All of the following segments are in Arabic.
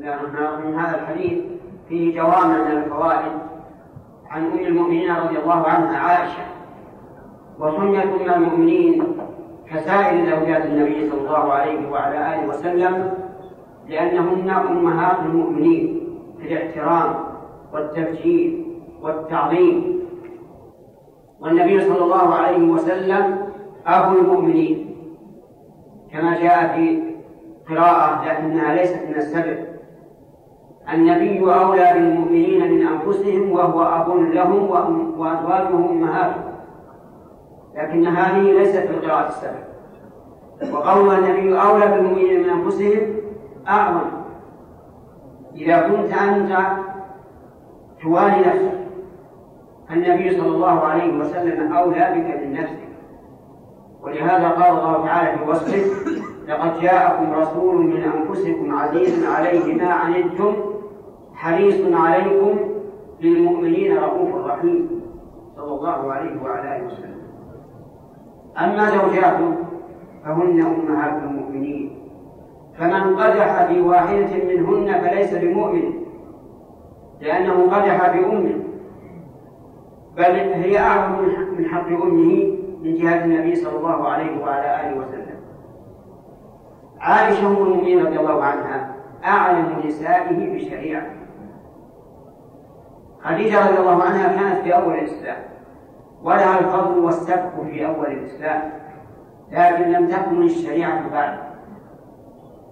من هذا الحديث فيه جوامع من الفوائد. عن أم المؤمنين رضي الله عنها عائشة وسنة أم المؤمنين كسائر زوجات النبي صلى الله عليه وعلى آله وسلم لأنهن أمهات المؤمنين في الاحترام والتبجيل والتعظيم. والنبي صلى الله عليه وسلم ابو المؤمنين كما جاء في قراءة لكنها ليست من السبع النبي أولى بالمؤمنين من أنفسهم وهو أب لهم وأزواجهم أمهاتهم لكن هذه ليست في القراءة السبع وقول النبي أولى بالمؤمنين من أنفسهم أعظم. إذا كنت أنت توالي نفسك النبي صلى الله عليه وسلم أولى بك من نفسك. ولهذا قال الله تعالى في وصفه لقد جاءكم رسول من أنفسكم عزيز عليه ما عنتم حريص عليكم للمؤمنين رؤوف رحيم. صلى الله عليه وعلى آله وسلم. أما زوجاته فهن أمهات المؤمنين. فمن قدح في واحدة منهن فليس بمؤمن لأنه قدح بأمه. بل هي أعظم من حق أمه من جهة النبي صلى الله عليه وعلى آله وسلم. عائشة ام المؤمنين رضي الله عنها اعلم نسائه بشريعته خديجة رضي الله عنها كانت في أول الإسلام ولها الفضل والسبق في أول الإسلام لكن لم تكن الشريعة بعد.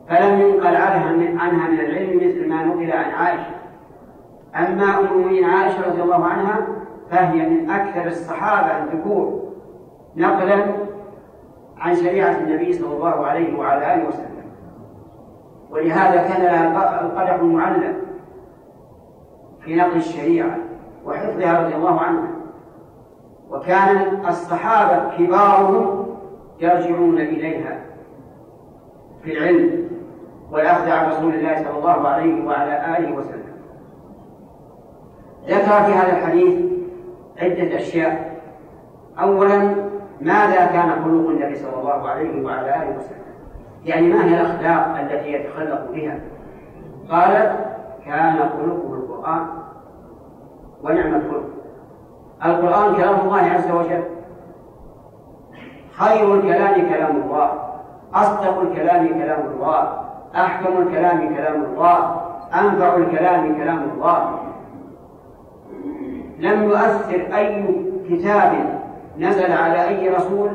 فلم ينقل عنها من العلم مثل ما نقل عن عائشة. أما أم المؤمنين عائشة رضي الله عنها فهي من أكثر الصحابة الذكور نقلا عن شريعة النبي صلى الله عليه وعلى آله وسلم. ولهذا كان لها القدح المعلم في نقل الشريعة وحفظها رضي الله عنها وكان الصحابة كبارهم يرجعون إليها في العلم والأخذ عن رسول الله صلى الله عليه وعلى آله وسلم. ذكر في هذا الحديث عدة أشياء. أولا ماذا كان خلق النبي صلى الله عليه وعلى آله وسلم؟ يعني ما هي الأخلاق التي يتخلق بها؟ قال كان خلقه القرآن ونعم الخلق القرآن كلام الله عز وجل. خير الكلام كلام الله. أصدق الكلام كلام الله. أحكم الكلام كلام الله. أنفع الكلام كلام الله. لم يؤثر أي كتاب نزل على أي رسول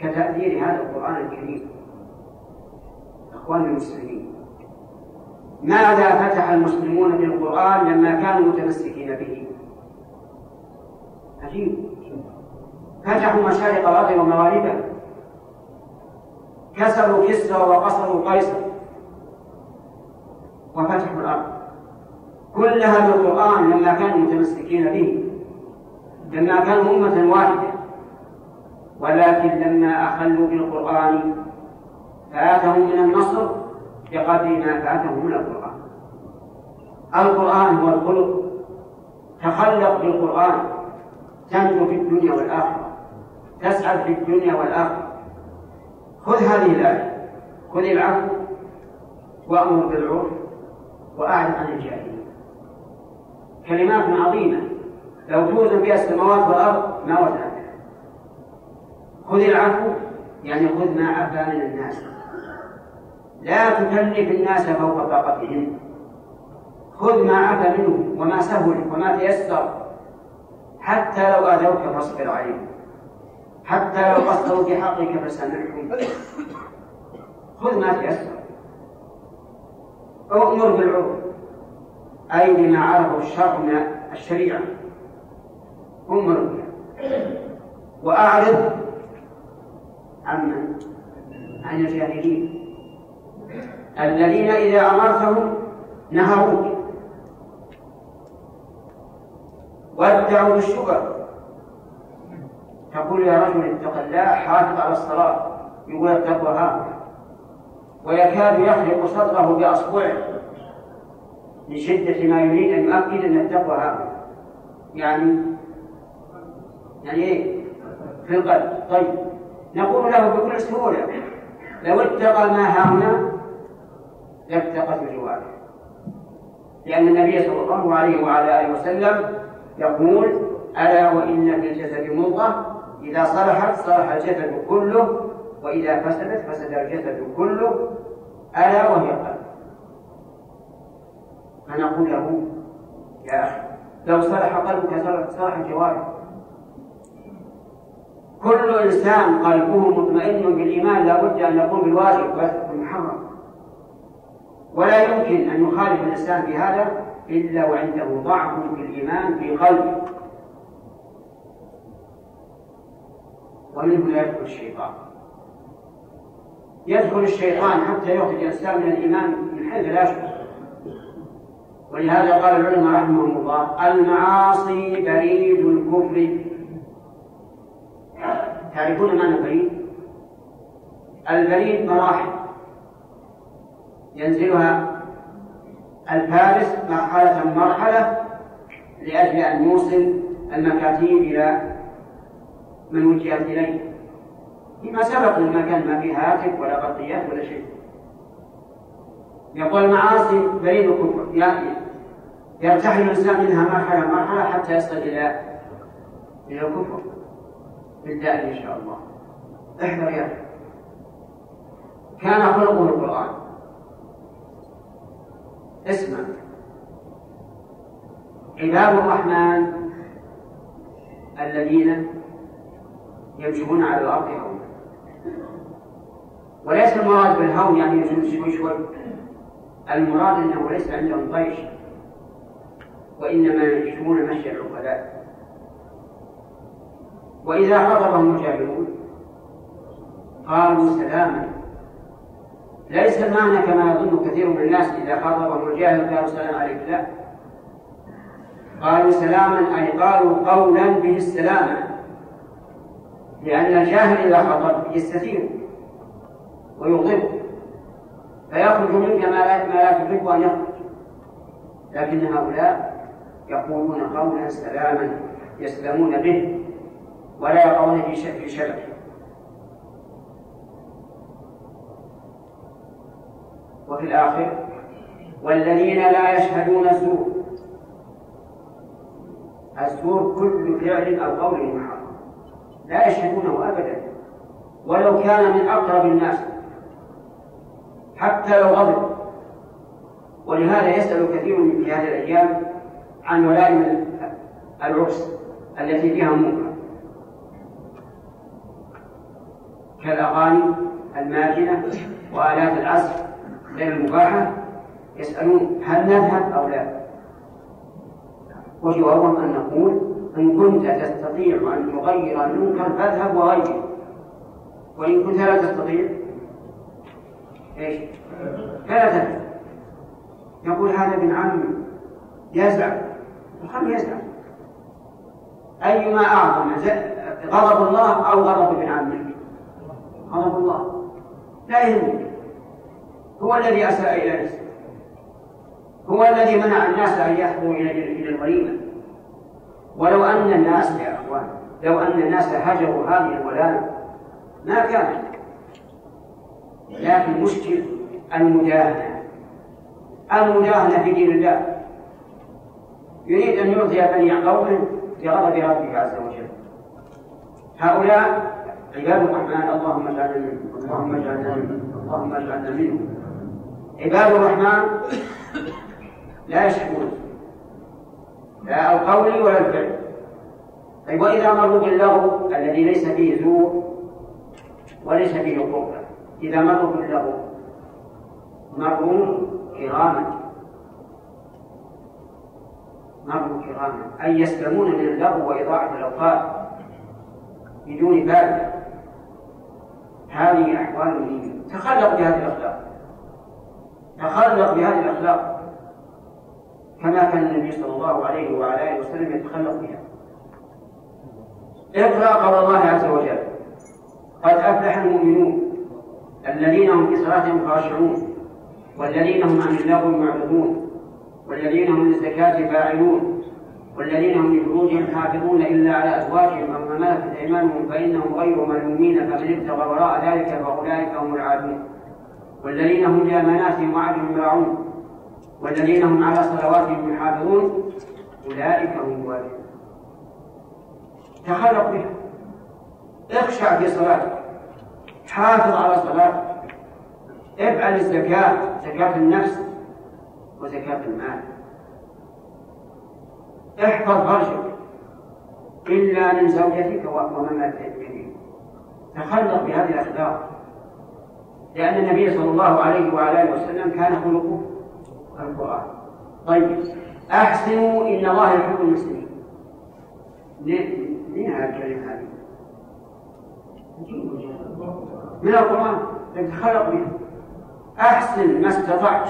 كتأثير هذا القرآن الكريم. إخواني المسلمين ماذا فتح المسلمون بالقرآن لما كانوا متمسكين به؟ عجيب. فتحوا مشارق الأرض ومغاربها. كسروا كسرى وقصروا قيصر. وفتحوا الأرض. كلها بالقرآن لما كانوا متمسكين به. لما كانوا أمة واحدة. ولكن لما أخلوا بالقرآن فآتهم من النصر بقدر ما فاتهم من القرآن. القرآن هو الخلق. تخلق بالقرآن. تنجو في الدنيا والآخرة. تسعد في الدنيا والآخرة. خذ هذه الآية. خذ العفو وأمر بالعرف وأعرض عن الجاهلين كلمات عظيمة. لو توزن بها السماوات والأرض ما وزنتها خذ العفو يعني خذ ما عفا من الناس. لا تكلف الناس فوق طاقتهم. خذ ما عفا منه وما سهل وما تيسر. حتى لو آذوك فاصبر عليهم حتى لو قصروا في حقك فسامحهم خذ ما تيسر. أؤمر بالعرف. أي بما عرفه الشرع من الشريعة. أمر بها وأعرض عمن عن الجاهلين. الذين إذا أمرتهم نهروك. وادعوا بالشكر تقول يا رجل اتق الله حافظ على الصلاة. يقول التقوى ها ويكاد يخلق صدره بأصبعه من شدة ما يريد أن يؤكد أن التقوى ها يعني يعني إيه؟ في القلب. طيب. نقول له بكل سهولة لو اتقى ما هاهنا لاتقت جواره لأن النبي صلى الله عليه وعلى آله وسلم يقول ألا وإن في الجسد مضغة إذا صلحت صلح الجسد كله وإذا فسدت فسد الجسد كله ألا وهي القلب فنقول له؟ يا أخي لو صلح قلبك صلح الجوارح كل إنسان قلبه مطمئن بالإيمان لا بد أن يقوم بالواجب ويترك المحرم ولا يمكن أن يخالف الإنسان في هذا إلا وعنده ضعف في الإيمان في قلبه. ومنه لا يدخل الشيطان. يدخل الشيطان حتى يخرج الإنسان من الإيمان من حيث لا يشعر. ولهذا قال العلماء رحمهم الله المعاصي بريد الكفر. تعرفون معنى البريد؟ البريد مراحل. ينزلها الفارس مرحلة مرحلة لأجل أن يوصل المكاتيب إلى من وجهت إليه. فيما سبق لما كان ما في هاتف ولا بطيات ولا شيء. يقول المعاصي بريد الكفر يعني يرتحل الإنسان منها مرحلة مرحلة حتى يصل إلى إلى الكفر. بالله إن شاء الله. احذر يا كان خلقه القرآن. اسمع عباد الرحمن الذين يمشون على الأرض هونا وليس المراد بالهون يعني يمشون المراد أنه ليس عندهم طيش وإنما يمشون مشي العقلاء. وإذا خطبهم الجاهلون قالوا سلاما. ليس المعنى كما يظن كثير من الناس إذا خاطبهم الجاهل قالوا سلام عليك لا. قالوا سلاما أي قالوا قولا به السلامة لأن الجاهل إذا خطب يستثير ويغضب. فيخرج منك ما لا ما لا تحب أن يخرج. لكن هؤلاء يقولون قولا سلاما يسلمون به ولا يقعون في شبكه وفي الآخر والذين لا يشهدون الزور الزور كل فعل أو قول محرم. لا يشهدونه أبدا. ولو كان من أقرب الناس. حتى لو غضب. ولهذا يسأل كثير من في هذه الأيام عن ولائم العرس التي فيها منكر كالأغاني الماكنة وآلات العزف. غير المباحة يسألون هل نذهب أو لا؟ وجوابهم أن نقول إن كنت تستطيع أن تغير المنكر فاذهب وغير وإن كنت لا تستطيع إيش؟ فلا تذهب. يقول هذا ابن عمي يزعم وخليه يزعم أيما أعظم غضب الله أو غضب ابن عمه غضب الله. لا يهمك. هو الذي أساء إلى نفسه. هو الذي منع الناس أن يحضروا إلى الوليمة ولو أن الناس يا أخوان لو أن الناس هجروا هذه الولائم ما كان. لكن مشكل المجاهدة المجاهدة في دين الله. يريد أن يرضي بني قومه بغضب ربه عز وجل. هؤلاء عباد الرحمن اللهم اجعلنا منهم. اللهم اجعلنا منهم. اللهم اجعلنا منهم. عباد الرحمن لا يشكون. لا القول ولا الفعل. طيب وإذا مروا باللغو الذي ليس فيه زور وليس فيه قربة إذا مروا باللغو مروا كراما. مروا كراما. أي يسلمون من اللغو وإضاعة الأوقات بدون فائدة. هذه أحوال تخلق بهذه الأخلاق. تخلق بهذه الأخلاق كما كان النبي صلى الله عليه وعلى آله وسلم يتخلق بها. اقرأ قول الله عز وجل قد أفلح المؤمنون الذين هم في صلاتهم خاشعون والذين هم عن اللغو معرضون والذين هم للزكاة فاعلون والذين هم لفروجهم حافظون إلا على أزواجهم أو ما ملكت أيمانهم فإنهم غير ملومين فمن ابتغى وراء ذلك فأولئك هم العادون. والذين هم لأماناتهم وعدهم راعون والذين هم على صلواتهم يحافظون أولئك هم الوارثون. تخلق بها. اخشع في صلاتك حافظ على صلاتك. افعل الزكاة زكاة النفس وزكاة المال. احفظ فرجك. إلا من زوجتك ومن ملكت تخلق بهذه الأخلاق. لأن النبي صلى الله عليه وعلى آله وسلم كان خلقه القرآن. طيب. أحسنوا إن الله يحب المسلمين من هذه الكلمة هذه؟ من القرآن. تتخلق به أحسن ما استطعت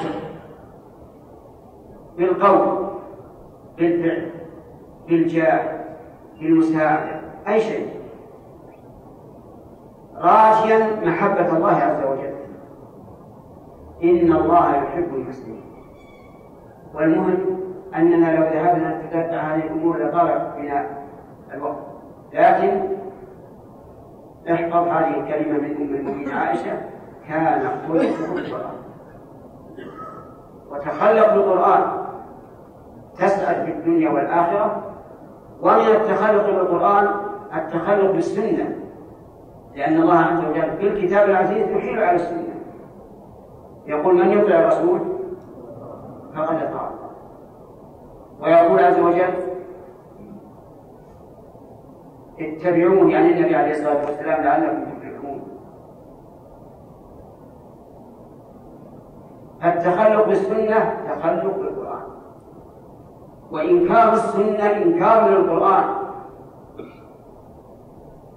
بالقول بالفعل بالجاه بالمساعدة أي شيء. راجيا محبة الله عز وجل. إن الله يحب المسلمين والمهم أننا لو ذهبنا نتتبع هذه الأمور لطال بنا الوقت. لكن احفظ هذه الكلمة من أم المؤمنين عائشة. كان خلقه القرآن. وتخلق بالقرآن تسعد في الدنيا والآخرة. ومن التخلق بالقرآن التخلق بالسنة. لأن الله عز وجل في الكتاب العزيز يحيل على السنة. يقول من يطع الرسول فقد أطاع ويقول عز وجل اتبعوني يعني النبي عليه الصلاة والسلام لعلكم تفلحون. التخلق بالسنة تخلق بالقرآن. وإنكار السنة إنكار للقرآن.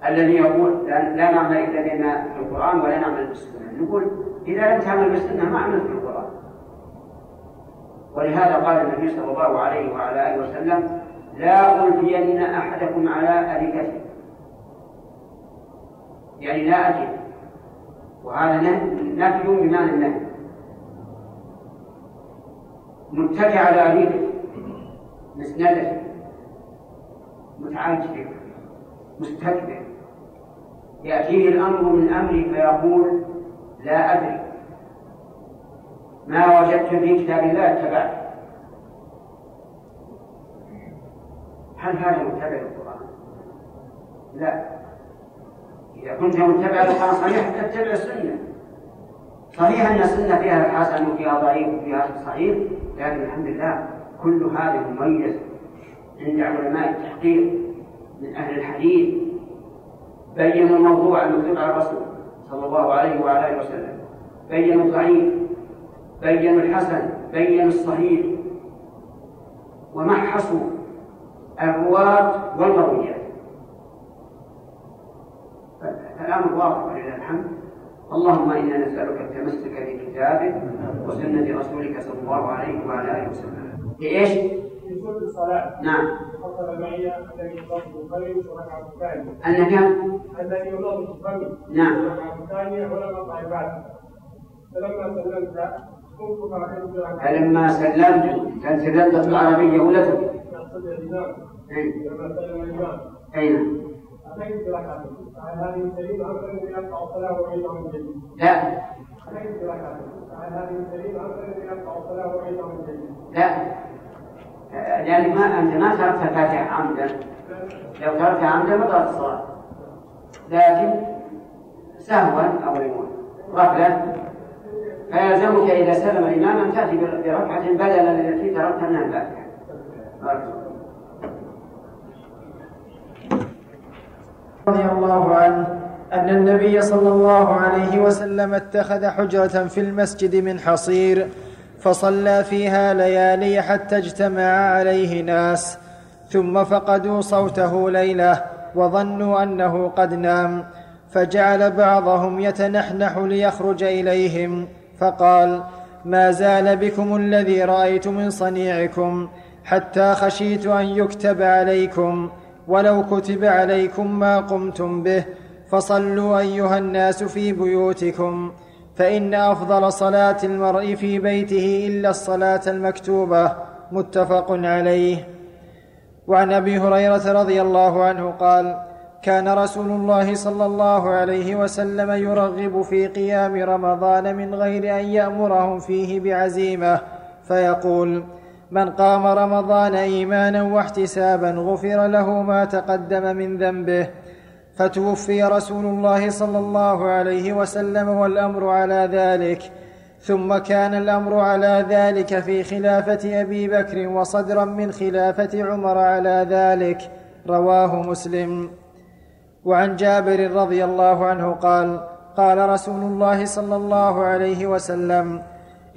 الذي يقول لا نعمل إلا بما في القرآن ولا نعمل بالسنة. نقول إذا لم تعمل بالسنة ما عملت في القرآن. ولهذا قال النبي صلى الله عليه وعلى آله وسلم لا ألفين أحدكم على أريكته يعني لا أجد وهذا نفي بمعنى النهي. متكئ على أريكته مسندة. متعجب. مستكبر. يأتيه الأمر من أمري فيقول لا أدري. ما وجدت في كتاب الله اتبعت. هل هذا متبع للقرآن؟ لا. إذا كنت متبع للقرآن صحيح تتبع السنة. صحيح أن السنة فيها الحسن وفيها ضعيف وفيها صحيح لكن الحمد لله كل هذا مميز عند علماء التحقيق من أهل الحديث بينوا الموضوع المكتوب على الرسول صلى الله عليه وعلى آله وسلم. بينوا الضعيف بينوا الحسن بينوا الصحيح. ومحصوا الرواة والمرويات فالأمر واضح ولله الحمد. اللهم إنا نسألك التمسك بكتابك وسنة رسولك صلى الله عليه وعلى آله وسلم. بإيش؟ في سورة الصلاة. نعم. حصل معي يضاف الفرد وركعة الثانية أن كم؟ الذي يضاف الفرد نعم. وركعة الثانية ولم طائفات فلما سلمت قمت بركعة فلما سلمت سلمت بالعربية ولا تبي يقصد الإمام. أي لما سلم الإمام. أين؟ أتيت بركعة فعل هذه السليمة أمر أن يقطع الصلاة وعيده من جديد. لا. أتيت بركعة فعل هذه السليمة أمر أن يقطع الصلاة وعيده من جديد. لا. لأن ما أنت ما تركت الفاتحة عمدا. لو تركتها عمدا بطلت الصلاة. لكن سهوا أو غفلة. فيلزمك إذا سلم الإمام أن تأتي بركعة بدلا التي تركتها من الفاتحة رضي الله عنه أن النبي صلى الله عليه وسلم اتخذ حجرة في المسجد من حصير فصلى فيها ليالي حتى اجتمع عليه ناس ثم فقدوا صوته ليلة وظنوا أنه قد نام فجعل بعضهم يتنحنح ليخرج إليهم فقال ما زال بكم الذي رأيت من صنيعكم حتى خشيت أن يكتب عليكم ولو كتب عليكم ما قمتم به فصلوا أيها الناس في بيوتكم فإن أفضل صلاة المرء في بيته إلا الصلاة المكتوبة متفق عليه. وعن أبي هريرة رضي الله عنه قال كان رسول الله صلى الله عليه وسلم يرغب في قيام رمضان من غير أن يأمرهم فيه بعزيمة فيقول من قام رمضان إيمانا واحتسابا غفر له ما تقدم من ذنبه. فتوفي رسول الله صلى الله عليه وسلم والأمر على ذلك ثم كان الأمر على ذلك في خلافة أبي بكر وصدرا من خلافة عمر على ذلك رواه مسلم. وعن جابر رضي الله عنه قال قال رسول الله صلى الله عليه وسلم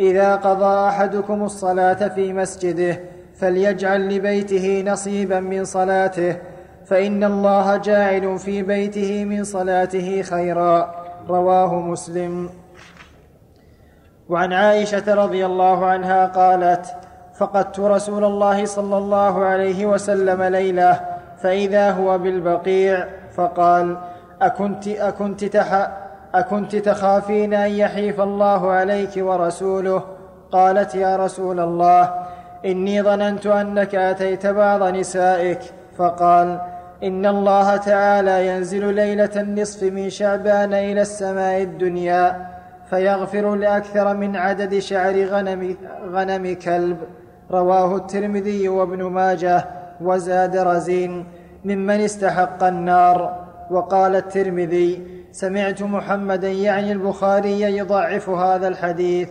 إذا قضى أحدكم الصلاة في مسجده فليجعل لبيته نصيبا من صلاته فإن الله جاعل في بيته من صلاته خيرا. رواه مسلم. وعن عائشة رضي الله عنها قالت فقدت رسول الله صلى الله عليه وسلم ليلة فإذا هو بالبقيع فقال أكنت أكنت تح أكنت تخافين أن يحيف الله عليك ورسوله؟ قالت يا رسول الله إني ظننت أنك أتيت بعض نسائك. فقال إن الله تعالى ينزل ليلة النصف من شعبان إلى السماء الدنيا فيغفر لأكثر من عدد شعر غنم, غنم كلب. رواه الترمذي وابن ماجه وزاد رزين ممن استحق النار. وقال الترمذي سمعت محمدا يعني البخاري يضعف هذا الحديث.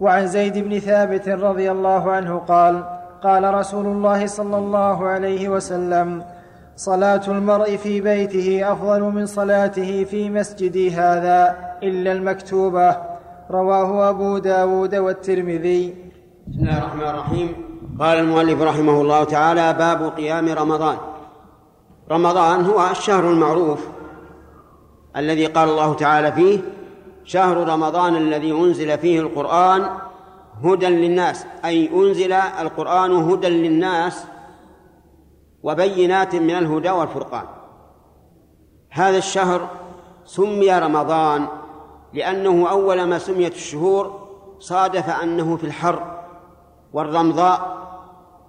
وعن زيد بن ثابت رضي الله عنه قال قال رسول الله صلى الله عليه وسلم صلاة المرء في بيته أفضل من صلاته في مسجدي هذا إلا المكتوبة. رواه أبو داود والترمذي. بسم الله الرحمن الرحيم. قال المؤلف رحمه الله تعالى باب قيام رمضان. رمضان هو الشهر المعروف الذي قال الله تعالى فيه شهر رمضان الذي أنزل فيه القرآن هدى للناس. أي أنزل القرآن هدى للناس وبينات من الهدى والفرقان. هذا الشهر سمي رمضان لأنه أول ما سميت الشهور صادف أنه في الحر والرمضاء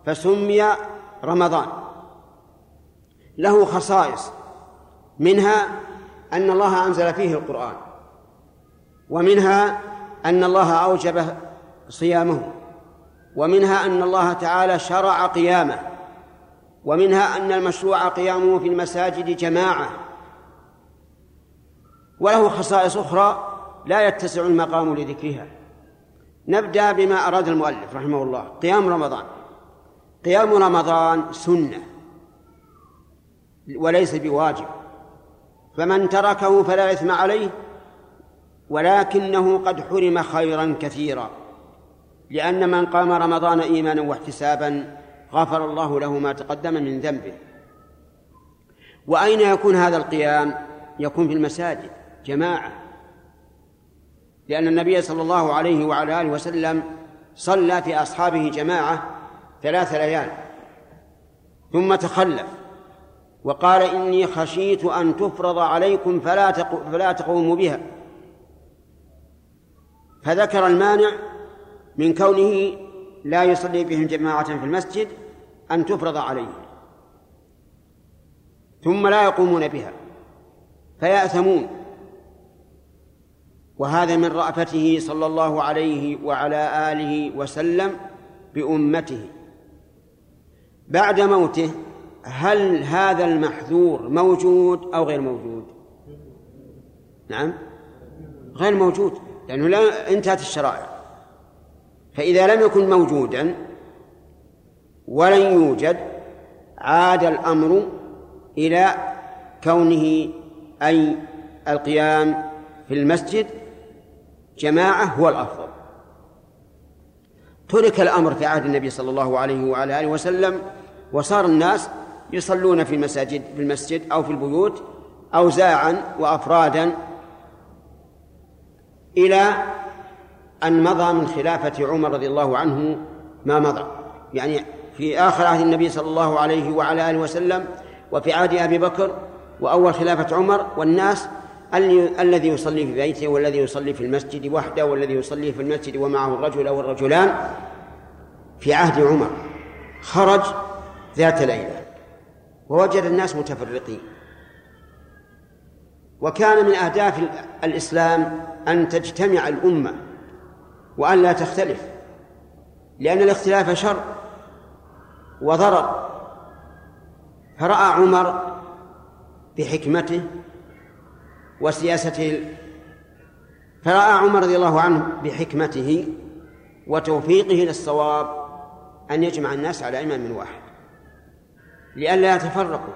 فسمي رمضان. له خصائص منها أن الله أنزل فيه القرآن ومنها أن الله أوجب صيامه ومنها أن الله تعالى شرع قيامه. ومنها أن المشروع قيامه في المساجد جماعة. وله خصائص أخرى لا يتسع المقام لذكرها. نبدأ بما أراد المؤلف رحمه الله قيام رمضان. قيام رمضان سنة وليس بواجب. فمن تركه فلا إثم عليه ولكنه قد حرم خيرا كثيرا. لأن من قام رمضان إيمانا واحتسابا غفر الله له ما تقدم من ذنبه. وأين يكون هذا القيام؟ يكون في المساجد جماعة. لأن النبي صلى الله عليه وعلى آله وسلم صلى في أصحابه جماعة ثلاث ليال. ثم تخلف وقال إني خشيت أن تفرض عليكم فلا فلا تقوموا بها. فذكر المانع من كونه لا يصلي بهم جماعة في المسجد أن تفرض عليهم. ثم لا يقومون بها فيأثمون. وهذا من رأفته صلى الله عليه وعلى آله وسلم بأمته. بعد موته هل هذا المحذور موجود أو غير موجود؟ نعم غير موجود لأنه لا انتهت الشرائع. فإذا لم يكن موجودا ولن يوجد عاد الأمر إلى كونه أي القيام في المسجد جماعة هو الأفضل. ترك الأمر في عهد النبي صلى الله عليه وعلى آله وسلم وصار الناس يصلون في المساجد في المسجد أو في البيوت أوزاعا وأفرادا إلى أن مضى من خلافة عمر رضي الله عنه ما مضى. يعني في آخر عهد النبي صلى الله عليه وعلى آله وسلم وفي عهد أبي بكر وأول خلافة عمر والناس الذي يصلي في بيته والذي يصلي في المسجد وحده والذي يصلي في المسجد ومعه الرجل أو الرجلان في عهد عمر. خرج ذات ليلة ووجد الناس متفرقين. وكان من أهداف الإسلام أن تجتمع الأمة وأن لا تختلف لأن الاختلاف شر وضرر. فرأى عمر بحكمته وسياسته فرأى عمر رضي الله عنه بحكمته وتوفيقه للصواب أن يجمع الناس على إمام واحد لئلا يتفرقوا.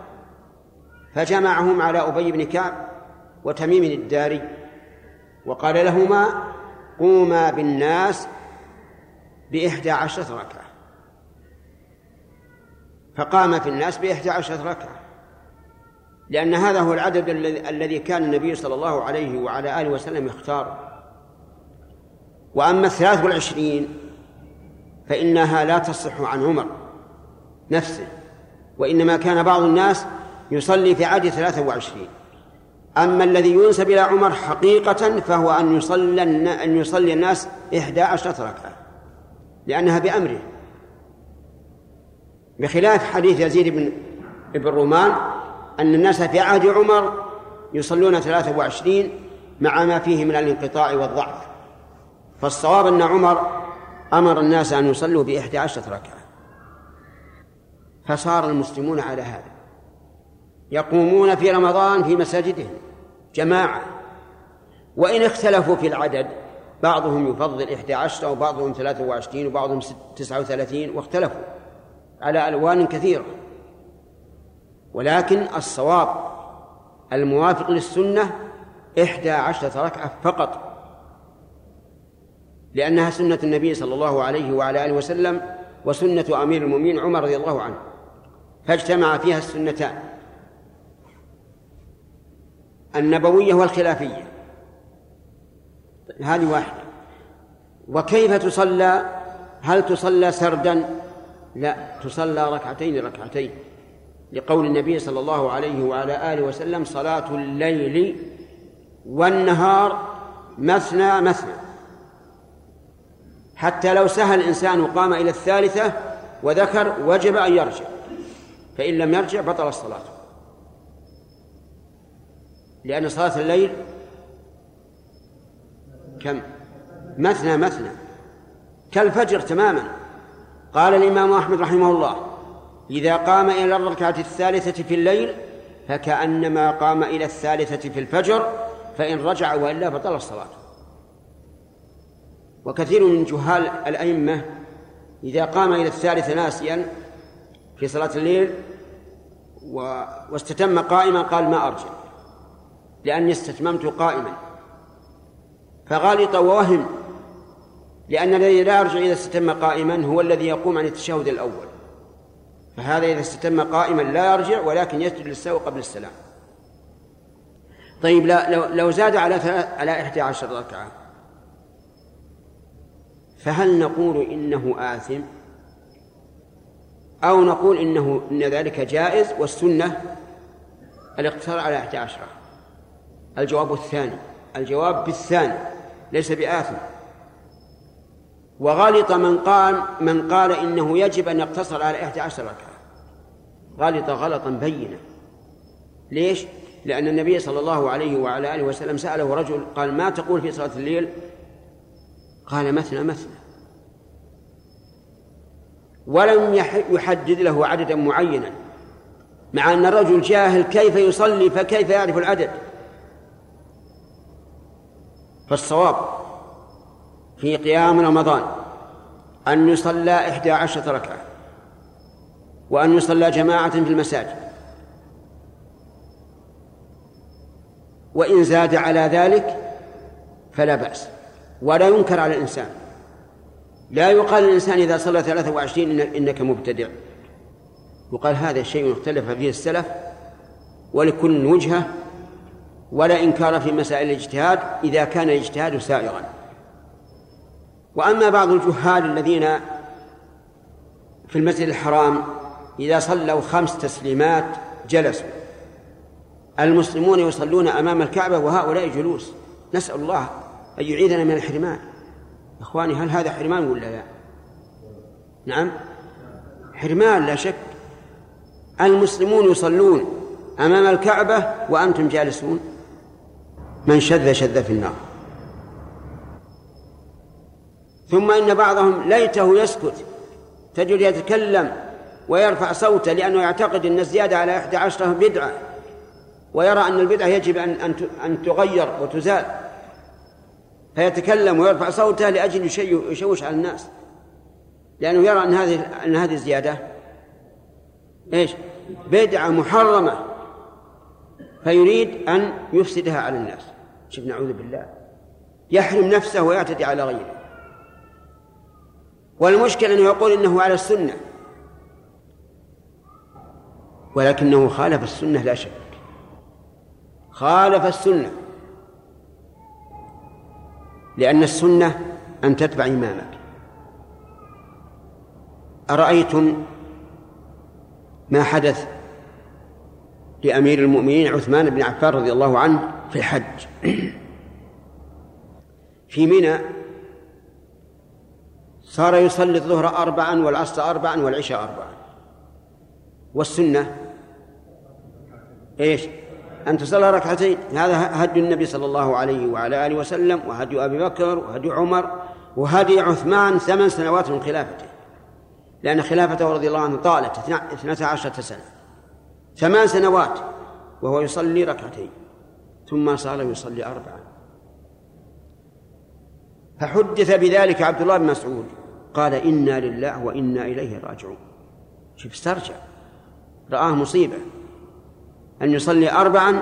فجمعهم على أبي بن كعب وتميم الداري وقال لهما قوما بالناس بإحدى عشرة ركعة. فقام في الناس بإحدى عشرة ركعة. لأن هذا هو العدد الذي كان النبي صلى الله عليه وعلى آله وسلم يختاره. وأما الثلاث والعشرين فإنها لا تصح عن عمر نفسه وإنما كان بعض الناس يصلي في ثلاثة وعشرين. أما الذي ينسب إلى عمر حقيقة فهو أن يصلي أن يصلي الناس إحدى عشرة ركعة لأنها بأمره. بخلاف حديث يزيد بن ابن رومان أن الناس في عهد عمر يصلون ثلاثة وعشرين مع ما فيه من الانقطاع والضعف. فالصواب أن عمر أمر الناس أن يصلوا بإحدى عشرة ركعة. فصار المسلمون على هذا. يقومون في رمضان في مساجدهم. جماعة. وإن اختلفوا في العدد بعضهم يفضل إحدى عشرة وبعضهم ثلاثة وعشرين وبعضهم تسعة وثلاثين واختلفوا على ألوان كثيرة. ولكن الصواب الموافق للسنة إحدى عشرة ركعة فقط. لأنها سنة النبي صلى الله عليه وعلى آله وسلم وسنة أمير المؤمنين عمر رضي الله عنه. فاجتمع فيها السنتان. النبوية والخلافية. هذه واحدة. وكيف تصلى؟ هل تصلى سردا؟ لا تصلى ركعتين ركعتين. لقول النبي صلى الله عليه وعلى آله وسلم صلاة الليل والنهار مثنى مثنى. حتى لو سهى الإنسان قام إلى الثالثة وذكر وجب أن يرجع. فإن لم يرجع بطل الصلاة. لأن صلاة الليل كم؟ مثنى مثنى. كالفجر تماما. قال الإمام أحمد رحمه الله إذا قام إلى الركعة الثالثة في الليل فكأنما قام إلى الثالثة في الفجر فإن رجع وإلا بطل الصلاة. وكثير من جهال الأئمة إذا قام إلى الثالثة ناسيا في صلاة الليل واستتم قائما قال ما أرجع لأني استتممت قائما. فغلط ووهم لأن الذي لا يرجع إذا استتم قائما هو الذي يقوم عن التشهد الأول. فهذا إذا استتم قائما لا يرجع ولكن يسجد للسهو قبل السلام. طيب لو لو زاد على على إحدى عشر ركعة فهل نقول إنه آثم؟ أو نقول إنه إن ذلك جائز والسنة الاقتصار على إحدى عشرة؟ الجواب الثاني. الجواب بالثاني ليس بآثم وغلط من قال من قال إنه يجب أن يقتصر على إحدى عشر ركعة. غلط غلطا بينا. ليش؟ لأن النبي صلى الله عليه وعلى آله وسلم سأله رجل قال ما تقول في صلاة الليل؟ قال مثنى مثنى. ولم يحدد له عددا معينا مع أن الرجل جاهل كيف يصلي فكيف يعرف العدد؟ فالصواب في قيام رمضان أن يصلى إحدى عشرة ركعة وأن يصلى جماعة في المساجد. وإن زاد على ذلك فلا بأس. ولا ينكر على الإنسان. لا يقال للإنسان إذا صلى ثلاثة وعشرين إنك مبتدع. يقال هذا شيء اختلف فيه السلف ولكل وجهة ولا إنكار في مسائل الاجتهاد إذا كان الاجتهاد سائغا. وأما بعض الجهال الذين في المسجد الحرام إذا صلوا خمس تسليمات جلسوا. المسلمون يصلون أمام الكعبة وهؤلاء جلوس. نسأل الله أن يعيذنا من الحرمان. إخواني هل هذا حرمان ولا لا؟ نعم. حرمان لا شك. المسلمون يصلون أمام الكعبة وأنتم جالسون. من شذ شذ في النار. ثم إن بعضهم ليته يسكت تجد يتكلم ويرفع صوته لأنه يعتقد أن الزيادة على إحدى عشرة بدعة ويرى أن البدعة يجب أن أن تغير وتزال. فيتكلم ويرفع صوته لأجل يشوش على الناس لأنه يرى أن هذه أن هذه الزيادة إيش؟ بدعة محرمة فيريد أن يفسدها على الناس. شوف نعوذ بالله. يحرم نفسه ويعتدي على غيره. والمشكلة أنه يقول إنه على السنة. ولكنه خالف السنة لا شك. خالف السنة. لأن السنة أن تتبع إمامك. أرأيتم ما حدث لأمير المؤمنين عثمان بن عفان رضي الله عنه في الحج. في منى صار يصلي الظهر أربعا والعصر أربعا والعشاء أربعا. والسنة إيش؟ أن تصلى ركعتين. هذا هدي النبي صلى الله عليه وعلى آله وسلم وهدي أبي بكر وهدي عمر وهدي عثمان ثمان سنوات من خلافته. لأن خلافته رضي الله عنه طالت اثنتا عشرة سنة. ثمان سنوات وهو يصلي ركعتين ثم صار يصلي أربعا فحدث بذلك عبد الله بن مسعود قال إنا لله وإنا إليه راجعون. شوف استرجع. رآه مصيبة. أن يصلي أربعا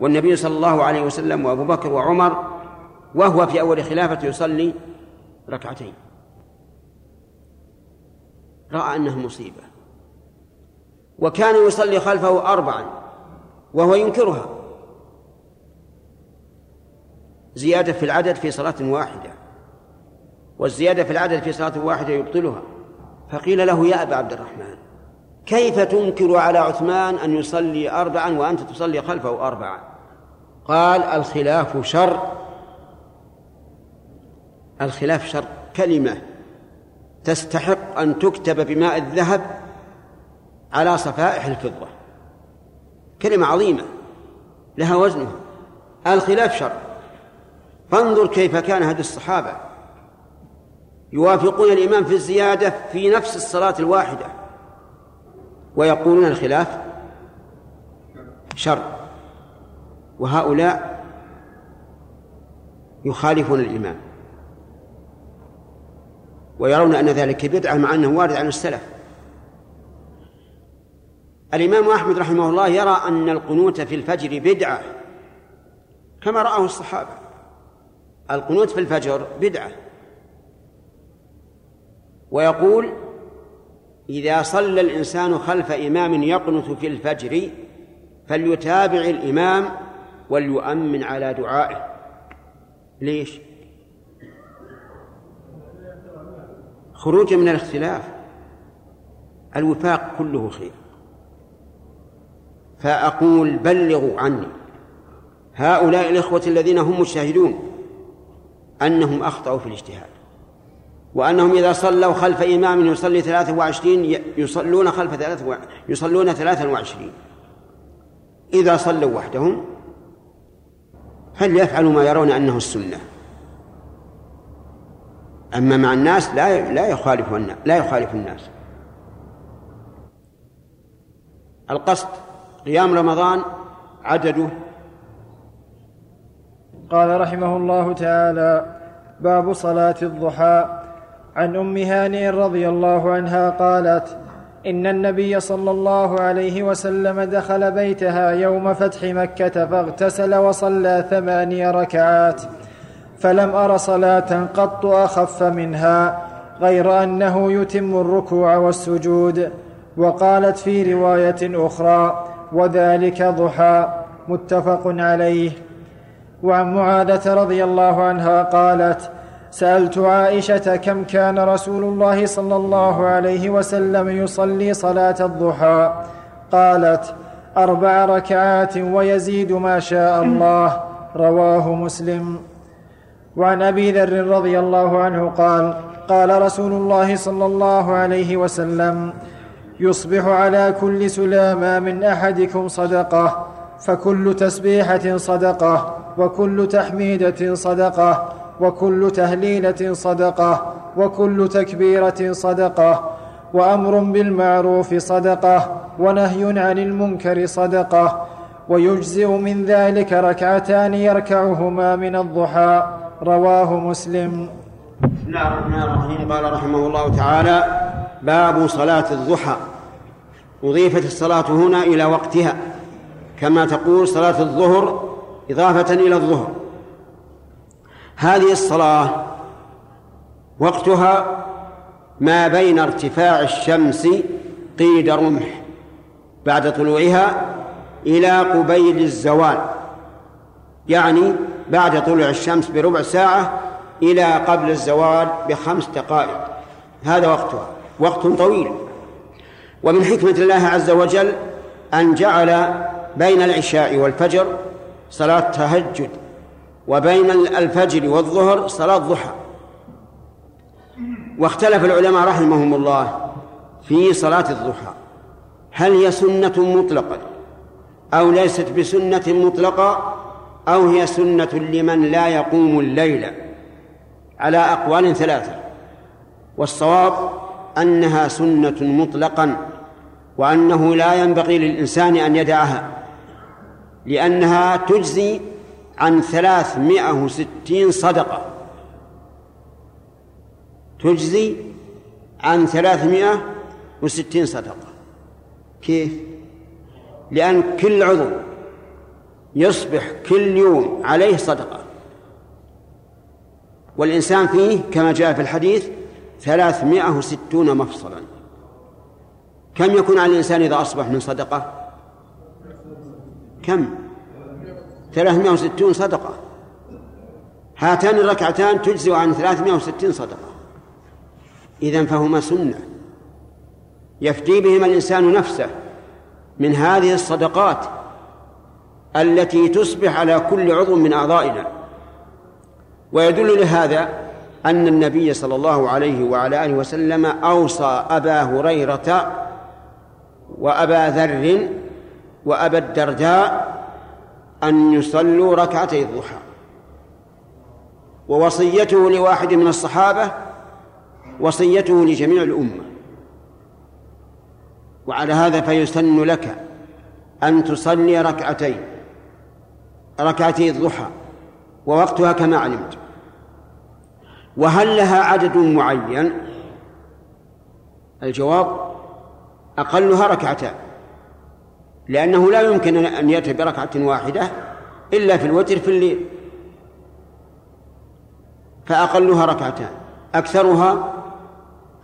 والنبي صلى الله عليه وسلم وأبو بكر وعمر وهو في أول خلافة يصلي ركعتين. رأى أنها مصيبة. وكان يصلي خلفه أربعا وهو ينكرها. زيادة في العدد في صلاة واحدة والزيادة في العدد في صلاة واحدة يبطلها. فقيل له يا أبا عبد الرحمن كيف تنكر على عثمان أن يصلي أربعا وأنت تصلي خلفه أربعا؟ قال الخلاف شر. الخلاف شر. كلمة تستحق أن تكتب بماء الذهب على صفائح الفضة. كلمة عظيمة لها وزنها الخلاف شر. فانظر كيف كان هدي الصحابة. يوافقون الإمام في الزيادة في نفس الصلاة الواحدة. ويقولون الخلاف شر. وهؤلاء يخالفون الإمام. ويرون أن ذلك بدعة مع أنه وارد عن السلف. الإمام أحمد رحمه الله يرى أن القنوت في الفجر بدعة كما رآه الصحابة. القنوت في الفجر بدعة. ويقول إذا صلى الإنسان خلف إمام يقنت في الفجر فليتابع الإمام وليؤمن على دعائه. ليش؟ خروجا من الاختلاف. الوفاق كله خير. فأقول بلغوا عني. هؤلاء الإخوة الذين هم مشاهدون أنهم أخطأوا في الاجتهاد وأنهم إذا صلوا خلف إمام يصلي ثلاثة وعشرين يصلون خلف ثلاثة و... يصلون ثلاثة وعشرين. إذا صلوا وحدهم فليفعلوا ما يرون أنه السنة. أما مع الناس لا لا يخالف لا يخالف الناس. القصد قيام رمضان عدده. قال رحمه الله تعالى باب صلاة الضحى. عن أم هانئ رضي الله عنها قالت إن النبي صلى الله عليه وسلم دخل بيتها يوم فتح مكة فاغتسل وصلى ثماني ركعات فلم أر صلاة قط أخف منها غير أنه يتم الركوع والسجود. وقالت في رواية أخرى وذلك ضحى متفق عليه. وعن معاذة رضي الله عنها قالت سألت عائشة كم كان رسول الله صلى الله عليه وسلم يصلي صلاة الضحى؟ قالت أربع ركعات ويزيد ما شاء الله رواه مسلم. وعن أبي ذر رضي الله عنه قال قال رسول الله صلى الله عليه وسلم يصبح على كل سلامة من أحدكم صدقة فكل تسبيحة صدقة وكل تحميدة صدقة وكل تهليلة صدقة وكل تكبيرة صدقة وأمر بالمعروف صدقة ونهي عن المنكر صدقة ويجزئ من ذلك ركعتان يركعهما من الضحى رواه مسلم. بسم الله الرحمن الرحيم. قال رحمه الله تعالى باب صلاة الضحى. أضيفت الصلاة هنا إلى وقتها كما تقول صلاة الظهر إضافة إلى الظهر. هذه الصلاة وقتها ما بين ارتفاع الشمس قيد رمح بعد طلوعها إلى قبيل الزوال يعني بعد طلوع الشمس بربع ساعة إلى قبل الزوال بخمس دقائق. هذا وقتها. وقت طويل. ومن حكمة الله عز وجل أن جعل بين العشاء والفجر صلاة تهجد وبين الفجر والظهر صلاة ضحى. واختلف العلماء رحمهم الله في صلاة الضحى. هل هي سنة مطلقة أو ليست بسنة مطلقة أو هي سنة لمن لا يقوم الليل على أقوال ثلاثة؟ والصواب أنها سنة مطلقا وأنه لا ينبغي للإنسان أن يدعها لأنها تجزي عن ثلاثمائة وستين صدقة. تجزي عن ثلاثمائة وستين صدقة. كيف؟ لأن كل عضو يصبح كل يوم عليه صدقة. والإنسان فيه كما جاء في الحديث ثلاثمائة وستون مفصلا. كم يكون على الإنسان إذا أصبح من صدقة؟ كم؟ ثلاثمائة وستون صدقة. هاتان الركعتان تجزئ عن ثلاثمائة وستين صدقة. إذن فهما سنة. يفدي بهما الإنسان نفسه من هذه الصدقات التي تصبح على كل عضو من أعضائنا. ويدل لهذا أن النبي صلى الله عليه وعلى آله وسلم أوصى أبا هريرة وأبا ذر وأبا الدرداء أن يصلوا ركعتي الضحى. ووصيته لواحد من الصحابة وصيته لجميع الأمة. وعلى هذا فيسن لك أن تصلي ركعتين ركعتي الضحى ووقتها كما علمت. وهل لها عدد معين؟ الجواب أقلها ركعتان لأنه لا يمكن أن يأتي بركعة واحدة إلا في الوتر في الليل فأقلها ركعتان. أكثرها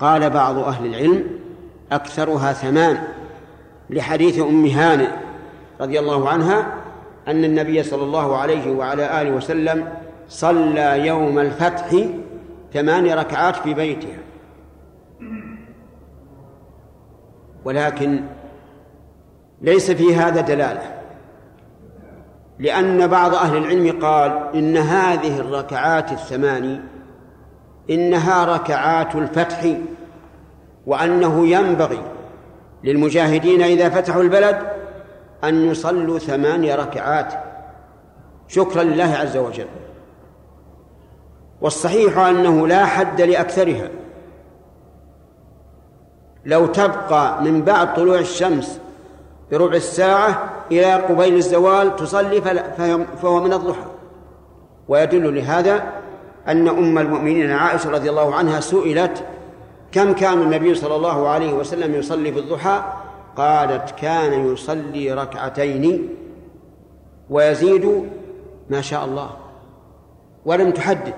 قال بعض أهل العلم أكثرها ثمان لحديث أم هانئ رضي الله عنها أن النبي صلى الله عليه وعلى آله وسلم صلى يوم الفتح ثمان ركعات في بيتها. ولكن ليس في هذا دلالة لأن بعض أهل العلم قال إن هذه الركعات الثماني إنها ركعات الفتح وأنه ينبغي للمجاهدين إذا فتحوا البلد أن يصلوا ثماني ركعات شكرا لله عز وجل. والصحيح أنه لا حد لأكثرها. لو تبقى من بعد طلوع الشمس بربع الساعة إلى قبيل الزوال تصلي فهو من الضحى. ويدل لهذا أن أم المؤمنين عائشة رضي الله عنها سئلت كم كان النبي صلى الله عليه وسلم يصلي في الضحى؟ قالت كان يصلي ركعتين ويزيد ما شاء الله. ولم تحدد.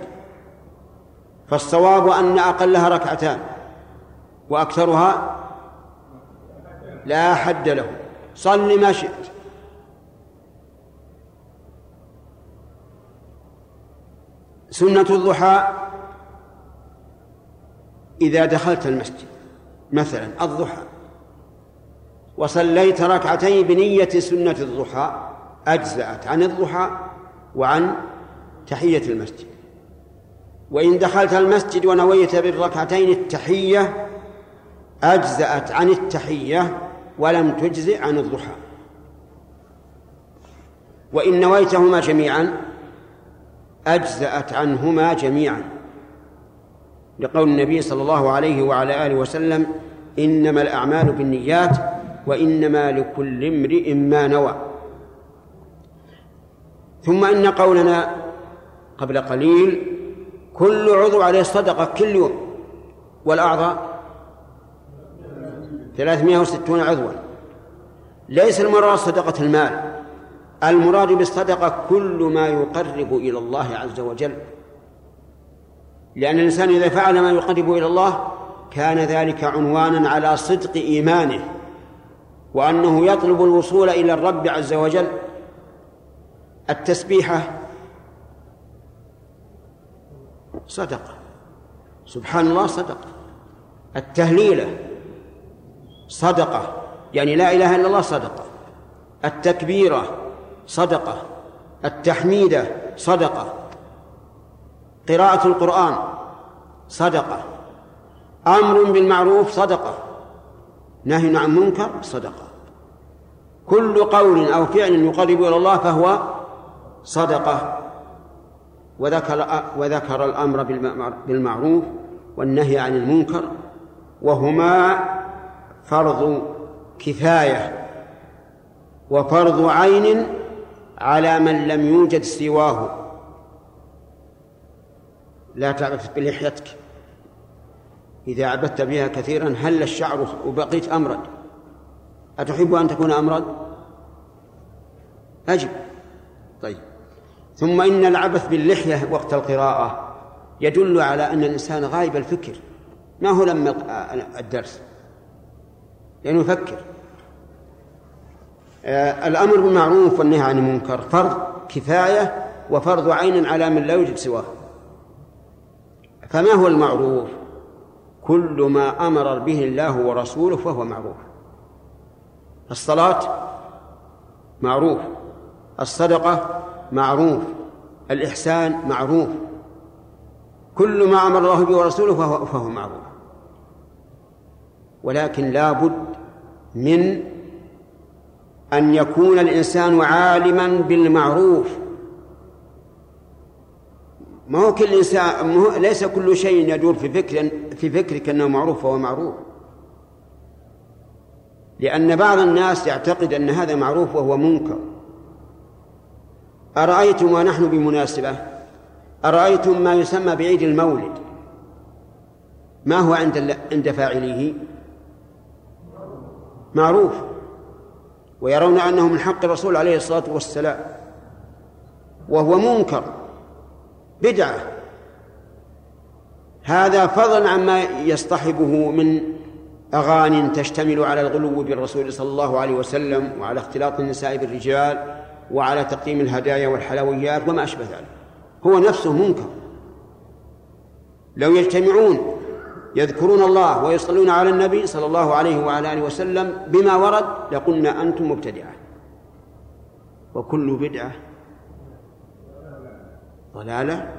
فالصواب أن أقلها ركعتان وأكثرها لا حد له. صل ما شئت. سنة الضحى إذا دخلت المسجد مثلا الضحى وصليت ركعتين بنية سنة الضحى أجزأت عن الضحى وعن تحية المسجد. وإن دخلت المسجد ونويت بالركعتين التحية أجزأت عن التحية ولم تجزئ عن الضحى. وإن نويتهما جميعا أجزأت عنهما جميعا. لقول النبي صلى الله عليه وعلى آله وسلم إنما الأعمال بالنيات وإنما لكل امرئ ما نوى. ثم إن قولنا قبل قليل كل عضو عليه صدقة كل يوم. والأعضاء ثلاثمائة وستون عضوا. ليس المراد صدقة المال. المراد بالصدقة كل ما يقرب إلى الله عز وجل. لأن الإنسان إذا فعل ما يقرب إلى الله كان ذلك عنوانا على صدق إيمانه وأنه يطلب الوصول إلى الرب عز وجل. التسبيحة صدقة سبحان الله صدقة التهليلة صدقة. يعني لا إله إلا الله صدقة. التكبيرة صدقة. التحميدة صدقة. قراءة القرآن صدقة. أمر بالمعروف صدقة. نهي عن منكر صدقة. كل قول أو فعل يقرب إلى الله فهو صدقة. وذكر وذكر الأمر بالمعروف والنهي عن المنكر وهما فرض كفاية وفرض عين على من لم يوجد سواه. لا تعبث بلحيتك. إذا عبثت بها كثيرا هل الشعر وبقيت أمرد أتحب أن تكون أمرد أجب. طيب. ثم إن العبث باللحية وقت القراءة يدل على أن الإنسان غايب الفكر. ما هو لما الدرس؟ لأنه يفكر. آه، الأمر بالمعروف والنهي عن المنكر فرض كفاية وفرض عين على من لا يوجد سواه. فما هو المعروف؟ كل ما أمر به الله ورسوله فهو معروف. الصلاة معروف. الصدقة معروف الإحسان معروف. كل ما أمر الله به ورسوله فهو, فهو معروف. ولكن لا بد من أن يكون الإنسان عالما بالمعروف. ما هو كل إنسان ما هو ليس كل شيء يدور في فكر في فكرك أنه معروف فهو معروف. لأن بعض الناس يعتقد أن هذا معروف وهو منكر. أرأيتم ونحن بمناسبة؟ أرأيتم ما يسمى بعيد المولد؟ ما هو عند عند فاعليه؟ معروف. ويرون أنه من حق الرسول عليه الصلاة والسلام. وهو منكر. بدعة. هذا فضلا عما يصطحبه من أغاني تشتمل على الغلو بالرسول صلى الله عليه وسلم وعلى اختلاط النساء بالرجال وعلى تقديم الهدايا والحلويات وما أشبه ذلك. هو نفسه منكر. لو يجتمعون يذكرون الله ويصلون على النبي صلى الله عليه وعلى آله وسلم بما ورد لقلنا أنتم مبتدعة. وكل بدعة ضلالة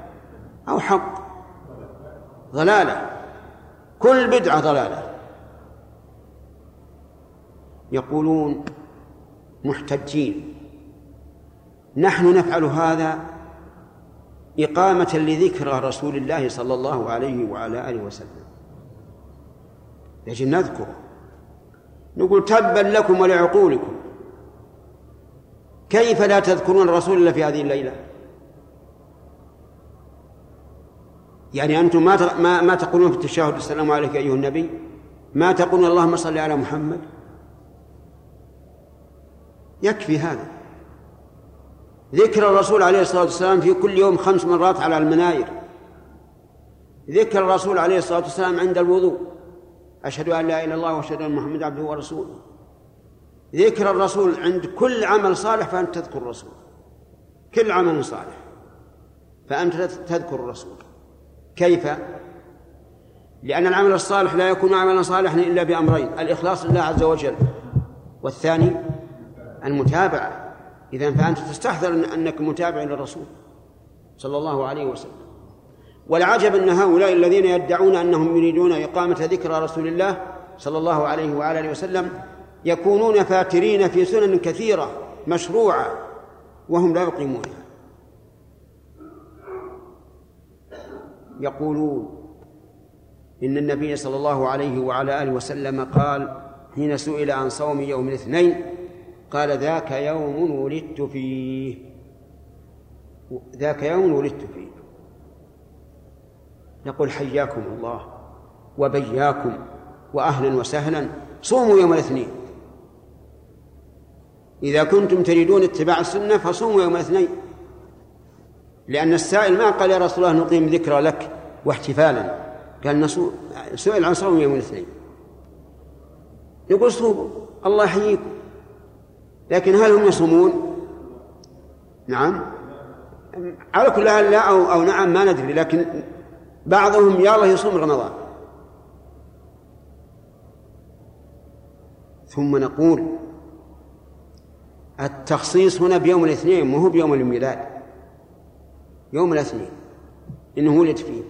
أو حق. ضلالة. كل بدعة ضلالة. يقولون محتجين. نحن نفعل هذا إقامة لذكرى رسول الله صلى الله عليه وعلى آله وسلم. يجب نذكر نقول تبا لكم ولعقولكم. كيف لا تذكرون الرسول إلا في هذه الليلة؟ يعني أنتم ما ما ما تقولون في التشهد السلام عليك أيها النبي؟ ما تقولون اللهم صل على محمد؟ يكفي هذا. ذكر الرسول عليه الصلاة والسلام في كل يوم خمس مرات على المناير. ذكر الرسول عليه الصلاة والسلام عند الوضوء. أشهد أن لا إله إلا الله وأشهد أن محمد عبده ورسوله. ذكر الرسول عند كل عمل صالح فأنت تذكر الرسول. كل عمل صالح فأنت تذكر الرسول. كيف؟ لأن العمل الصالح لا يكون عملا صالحا إلا بأمرين الإخلاص لله عز وجل والثاني المتابعة. إذا فأنت تستحضر أنك متابع للرسول صلى الله عليه وسلم. والعجب أن هؤلاء الذين يدعون أنهم يريدون إقامة ذكرى رسول الله صلى الله عليه وعلى آله وسلم يكونون فاترين في سنن كثيرة مشروعة وهم لا يقيمونها يقولون إن النبي صلى الله عليه وعلى آله وسلم قال حين سئل عن صوم يوم الاثنين قال ذاك يوم ولدت فيه. ذاك يوم ولدت فيه. نقول حياكم الله وبياكم وأهلا وسهلا. صوموا يوم الاثنين. إذا كنتم تريدون اتباع السنة فصوموا يوم الاثنين. لأن السائل ما قال يا رسول الله نقيم ذكرى لك واحتفالا. قال نصوم سئل عن صوم يوم الاثنين. يقول صوموا. الله يحييكم. لكن هل هم يصومون؟ نعم. على كل حال لا أو, أو نعم ما ندري لكن بعضهم يا الله يصوم رمضان. ثم نقول التخصيص هنا بيوم الاثنين مو هو بيوم الميلاد. يوم الاثنين إنه ولد فيه.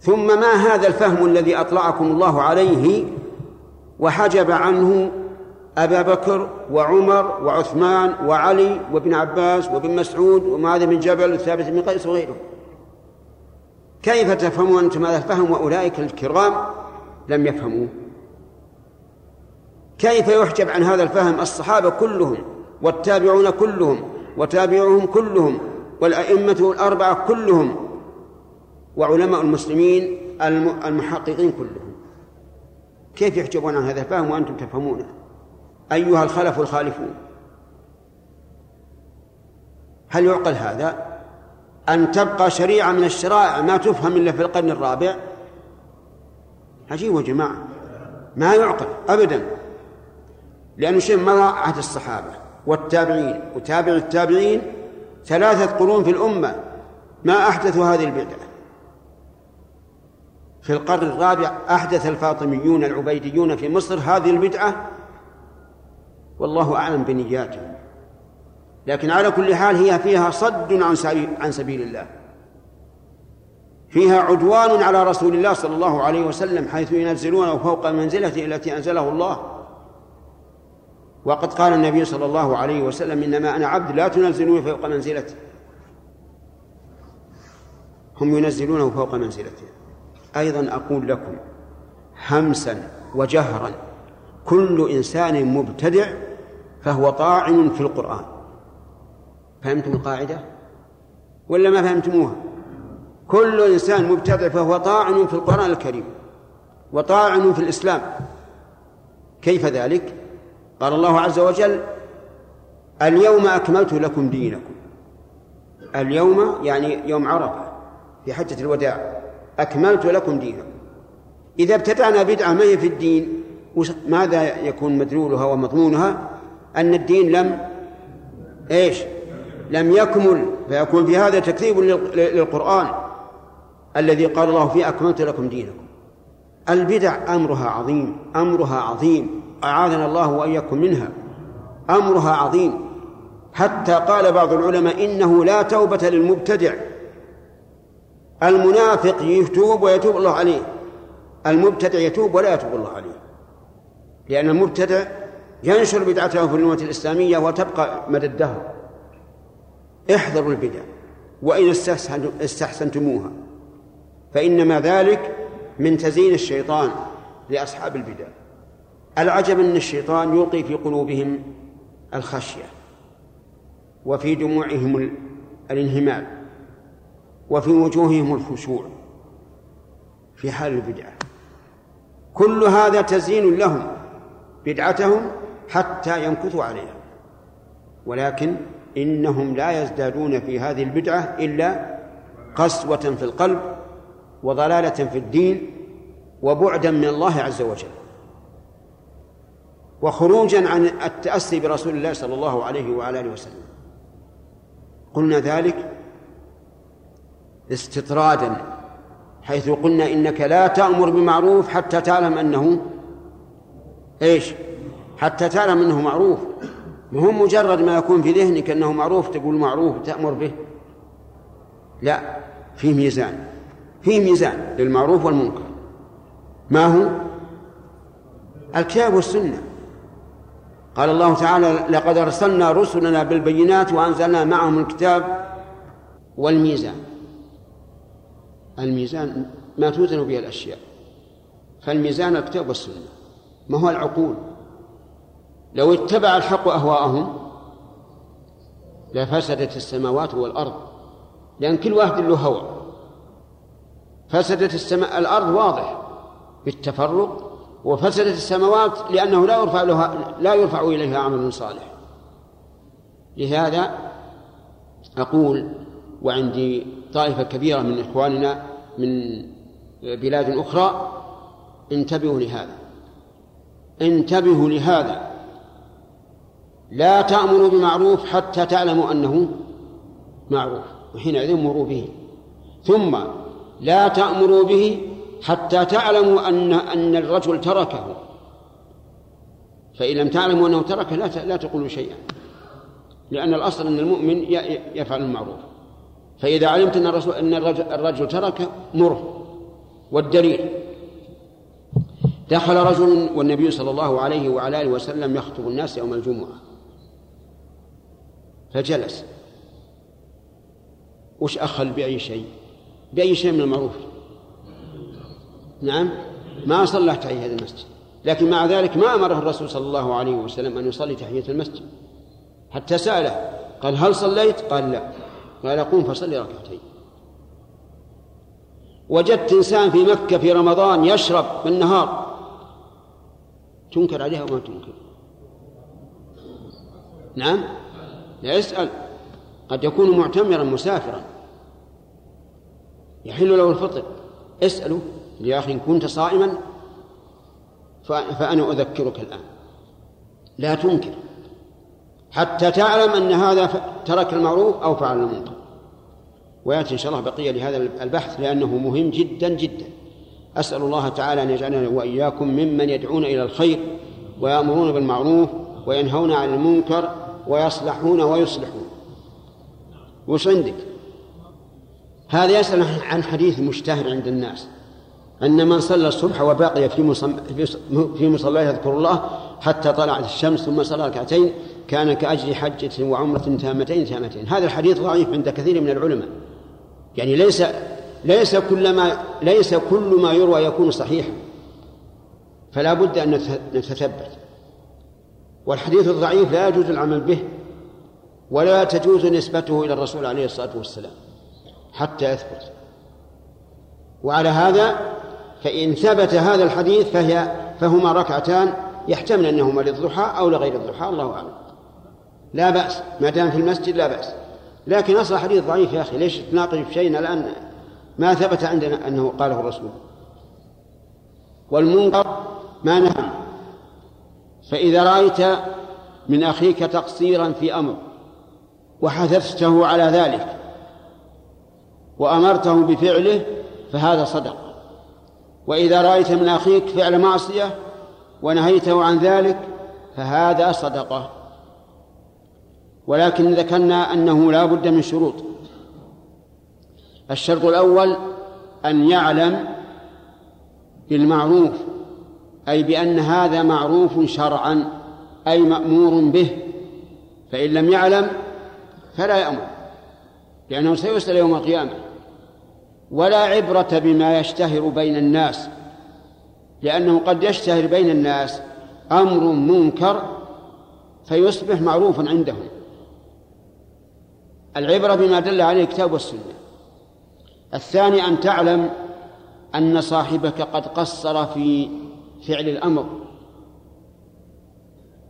ثم ما هذا الفهم الذي أطلعكم الله عليه وحجب عنه أبا بكر وعمر وعثمان وعلي وابن عباس وابن مسعود ومعاذ بن جبل وثابت بن قيس وغيرهم. كيف تفهمون أنتم هذا الفهم وأولئك الكرام لم يفهموه؟ كيف يحجب عن هذا الفهم الصحابة كلهم والتابعون كلهم وتابعوهم كلهم والأئمة الأربعة كلهم وعلماء المسلمين المحققين كلهم؟ كيف يحجبون عن هذا الفهم وأنتم تفهمونه؟ أيها الخلف الخالفون هل يعقل هذا؟ أن تبقى شريعة من الشرائع ما تفهم إلا في القرن الرابع؟ عجيب يا جماعة. ما يعقل أبدا. لأنه شيء مضى عهد الصحابة والتابعين وتابع التابعين ثلاثة قرون في الأمة. ما أحدثوا هذه البدعة في القرن الرابع أحدث الفاطميون العبيديون في مصر هذه البدعة والله أعلم بنياتهم. لكن على كل حال هي فيها صد عن سبيل عن سبيل الله. فيها عدوان على رسول الله صلى الله عليه وسلم حيث ينزلونه فوق منزلته التي أنزله الله. وقد قال النبي صلى الله عليه وسلم إنما أنا عبد لا تنزلوني فوق منزلتي. هم ينزلونه فوق منزلته أيضا أقول لكم همسا وجهرا كل إنسان مبتدع فهو طاعن في القرآن. فهمتم القاعدة؟ ولا ما فهمتموها؟ كل إنسان مبتدع فهو طاعن في القرآن الكريم وطاعن في الإسلام. كيف ذلك؟ قال الله عز وجل اليوم أكملت لكم دينكم. اليوم يعني يوم عرفة في حجة الوداع. أكملت لكم دينكم. إذا ابتدعنا بدعة ما هي في الدين؟ ماذا يكون مدلولها ومضمونها؟ أن الدين لم إيش؟ لم يكمل. فيكون في هذا تكذيب للقرآن الذي قال الله فيه أكملت لكم دينكم. البدع أمرها عظيم أمرها عظيم. أعاذنا الله وإياكم منها. أمرها عظيم. حتى قال بعض العلماء إنه لا توبة للمبتدع. المنافق يتوب ويتوب الله عليه. المبتدع يتوب ولا يتوب الله عليه. لأن المبتدع ينشر بدعته في الأمة الإسلامية وتبقى مدى الدهر. احذروا البدع وإن استحسنتموها. فإنما ذلك من تزيين الشيطان لأصحاب البدع. العجب أن الشيطان يلقي في قلوبهم الخشية وفي دموعهم الانهمال وفي وجوههم الخشوع في حال البدعة كل هذا تزيين لهم بدعتهم حتى يمكثوا عليها. ولكن إنهم لا يزدادون في هذه البدعة إلا قسوة في القلب وضلالة في الدين وبعدا من الله عز وجل. وخروجا عن التأسي برسول الله صلى الله عليه وعلى آله وسلم. قلنا ذلك استطرادا حيث قلنا إنك لا تأمر بمعروف حتى تعلم أنه إيش؟ حتى تعلم أنه معروف. مو مجرد ما يكون في ذهنك أنه معروف تقول معروف تأمر به. لا في ميزان. في ميزان للمعروف والمنكر. ما هو؟ الكتاب والسنة. قال الله تعالى لقد أرسلنا رسلنا بالبينات وأنزلنا معهم الكتاب والميزان. الميزان ما توزن به الأشياء. فالميزان الكتاب والسنة. ما هو العقول؟ لو اتبع الحق أهواءهم لفسدت السماوات والأرض لأن كل واحد له هوى. فسدت السماء الأرض واضح بالتفرق وفسدت السماوات لأنه لا يرفع لها لا يرفع إليها عمل صالح. لهذا أقول وعندي طائفة كبيرة من إخواننا من بلاد أخرى انتبهوا لهذا. انتبهوا لهذا. لا تأمروا بمعروف حتى تعلموا أنه معروف وحينئذ مروا به. ثم لا تأمروا به حتى تعلموا أن أن الرجل تركه. فإن لم تعلموا أنه تركه لا لا تقولوا شيئا. لأن الأصل أن المؤمن يفعل المعروف. فإذا علمت أن الرسول أن الرجل, الرجل تركه مره. والدليل. دخل رجل والنبي صلى الله عليه وعلى آله وسلم يخطب الناس يوم الجمعة. فجلس. وش أخل بأي شيء؟ بأي شيء من المعروف. نعم؟ ما صلى تحية المسجد. لكن مع ذلك ما أمره الرسول صلى الله عليه وسلم أن يصلي تحية المسجد. حتى سأله قال هل صليت؟ قال لا. قال قم فصلي ركعتين. وجدت إنسان في مكة في رمضان يشرب بالنهار تنكر عليها وما تنكر؟ نعم؟ لا يسأل قد يكون معتمرا مسافرا. يحل له الفطر. اسأله يا أخي إن كنت صائما فأنا أذكرك الآن. لا تنكر. حتى تعلم أن هذا ترك المعروف أو فعل المنكر. ويأتي إن شاء الله بقية لهذا البحث لأنه مهم جدا جدا. أسأل الله تعالى أن يجعلنا وإياكم ممن يدعون إلى الخير ويأمرون بالمعروف وينهون عن المنكر ويصلحون ويصلحون. وش عندك؟ هذا يسأل عن حديث مشتهر عند الناس أن من صلى الصبح وبقي في في مصلاه يذكر الله حتى طلعت الشمس ثم صلى ركعتين كان كأجر حجة وعمرة تامتين تامتين هذا الحديث ضعيف عند كثير من العلماء. يعني ليس ليس كل ما ليس كل ما يروى يكون صحيحا. فلا بد أن نتثبت. والحديث الضعيف لا يجوز العمل به ولا تجوز نسبته إلى الرسول عليه الصلاة والسلام حتى يثبت. وعلى هذا فإن ثبت هذا الحديث فهي فهما ركعتان يحتمل أنهما للضحى أو لغير الضحى الله أعلم. لا بأس ما دام في المسجد لا بأس. لكن أصل حديث ضعيف يا أخي ليش تناقش في شيء؟ الآن ما ثبت عندنا أنه قاله الرسول. والمنكر ما نهى فإذا رأيت من أخيك تقصيرا في أمر وحثثته على ذلك وأمرته بفعله فهذا صدق. وإذا رأيت من أخيك فعل معصية ونهيته عن ذلك فهذا صدقة. ولكن ذكرنا أنه لا بد من شروط. الشرط الأول أن يعلم بالمعروف أي بأن هذا معروف شرعا أي مأمور به. فإن لم يعلم فلا يأمر لأنه سيسأل يوم القيامة. ولا عبرة بما يشتهر بين الناس لأنه قد يشتهر بين الناس أمر منكر فيصبح معروفا عندهم. العبرة بما دل عليه الكتاب والسنة. الثاني أن تعلم أن صاحبك قد قصر في فعل الأمر.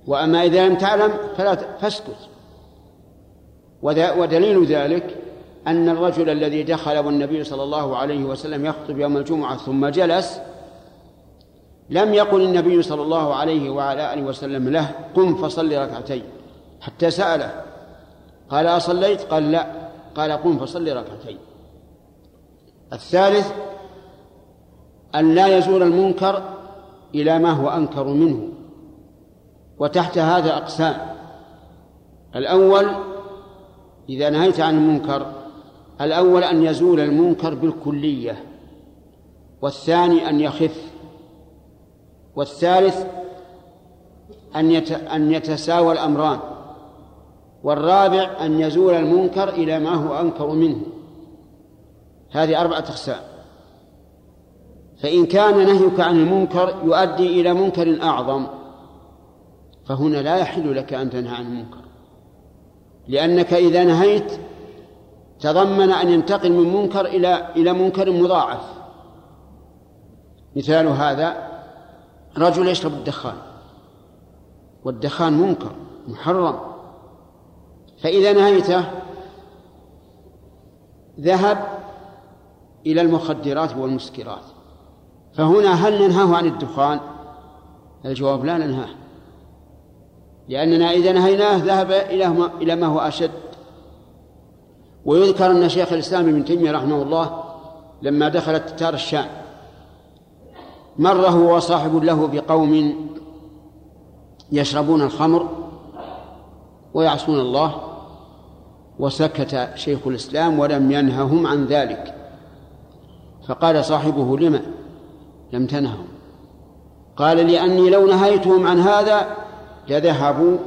وأما إذا لم تعلم فلا فاسكت. ودليل ذلك أن الرجل الذي دخل والنبي صلى الله عليه وسلم يخطب يوم الجمعة ثم جلس لم يقل النبي صلى الله عليه وعلى آله وسلم له قم فصل ركعتين حتى سأله. قال أصليت؟ قال لا. قال قم فصل ركعتين. الثالث أن لا يزول المنكر إلى ما هو أنكر منه. وتحت هذا أقسام. الأول إذا نهيت عن المنكر الأول أن يزول المنكر بالكلية. والثاني أن يخف. والثالث أن أن يتساوى الأمران. والرابع أن يزول المنكر إلى ما هو أنكر منه. هذه أربعة أقسام. فإن كان نهيك عن المنكر يؤدي إلى منكر أعظم. فهنا لا يحل لك أن تنهى عن المنكر. لأنك إذا نهيت تضمن أن ينتقل من منكر إلى إلى منكر مضاعف. مثال هذا رجل يشرب الدخان. والدخان منكر محرم. فإذا نهيته ذهب إلى المخدرات والمسكرات. فهنا هل ننهاه عن الدخان؟ الجواب لا ننهاه. لأننا إذا نهيناه ذهب إلى ما هو أشد. ويذكر أن شيخ الإسلام ابن تيمية رحمه الله لما دخلت تتار الشام مر هو وصاحب له بقوم يشربون الخمر ويعصون الله وسكت شيخ الإسلام ولم ينههم عن ذلك. فقال صاحبه لما؟ لم تنههم. قال لأني لو نهيتهم عن هذا لذهبوا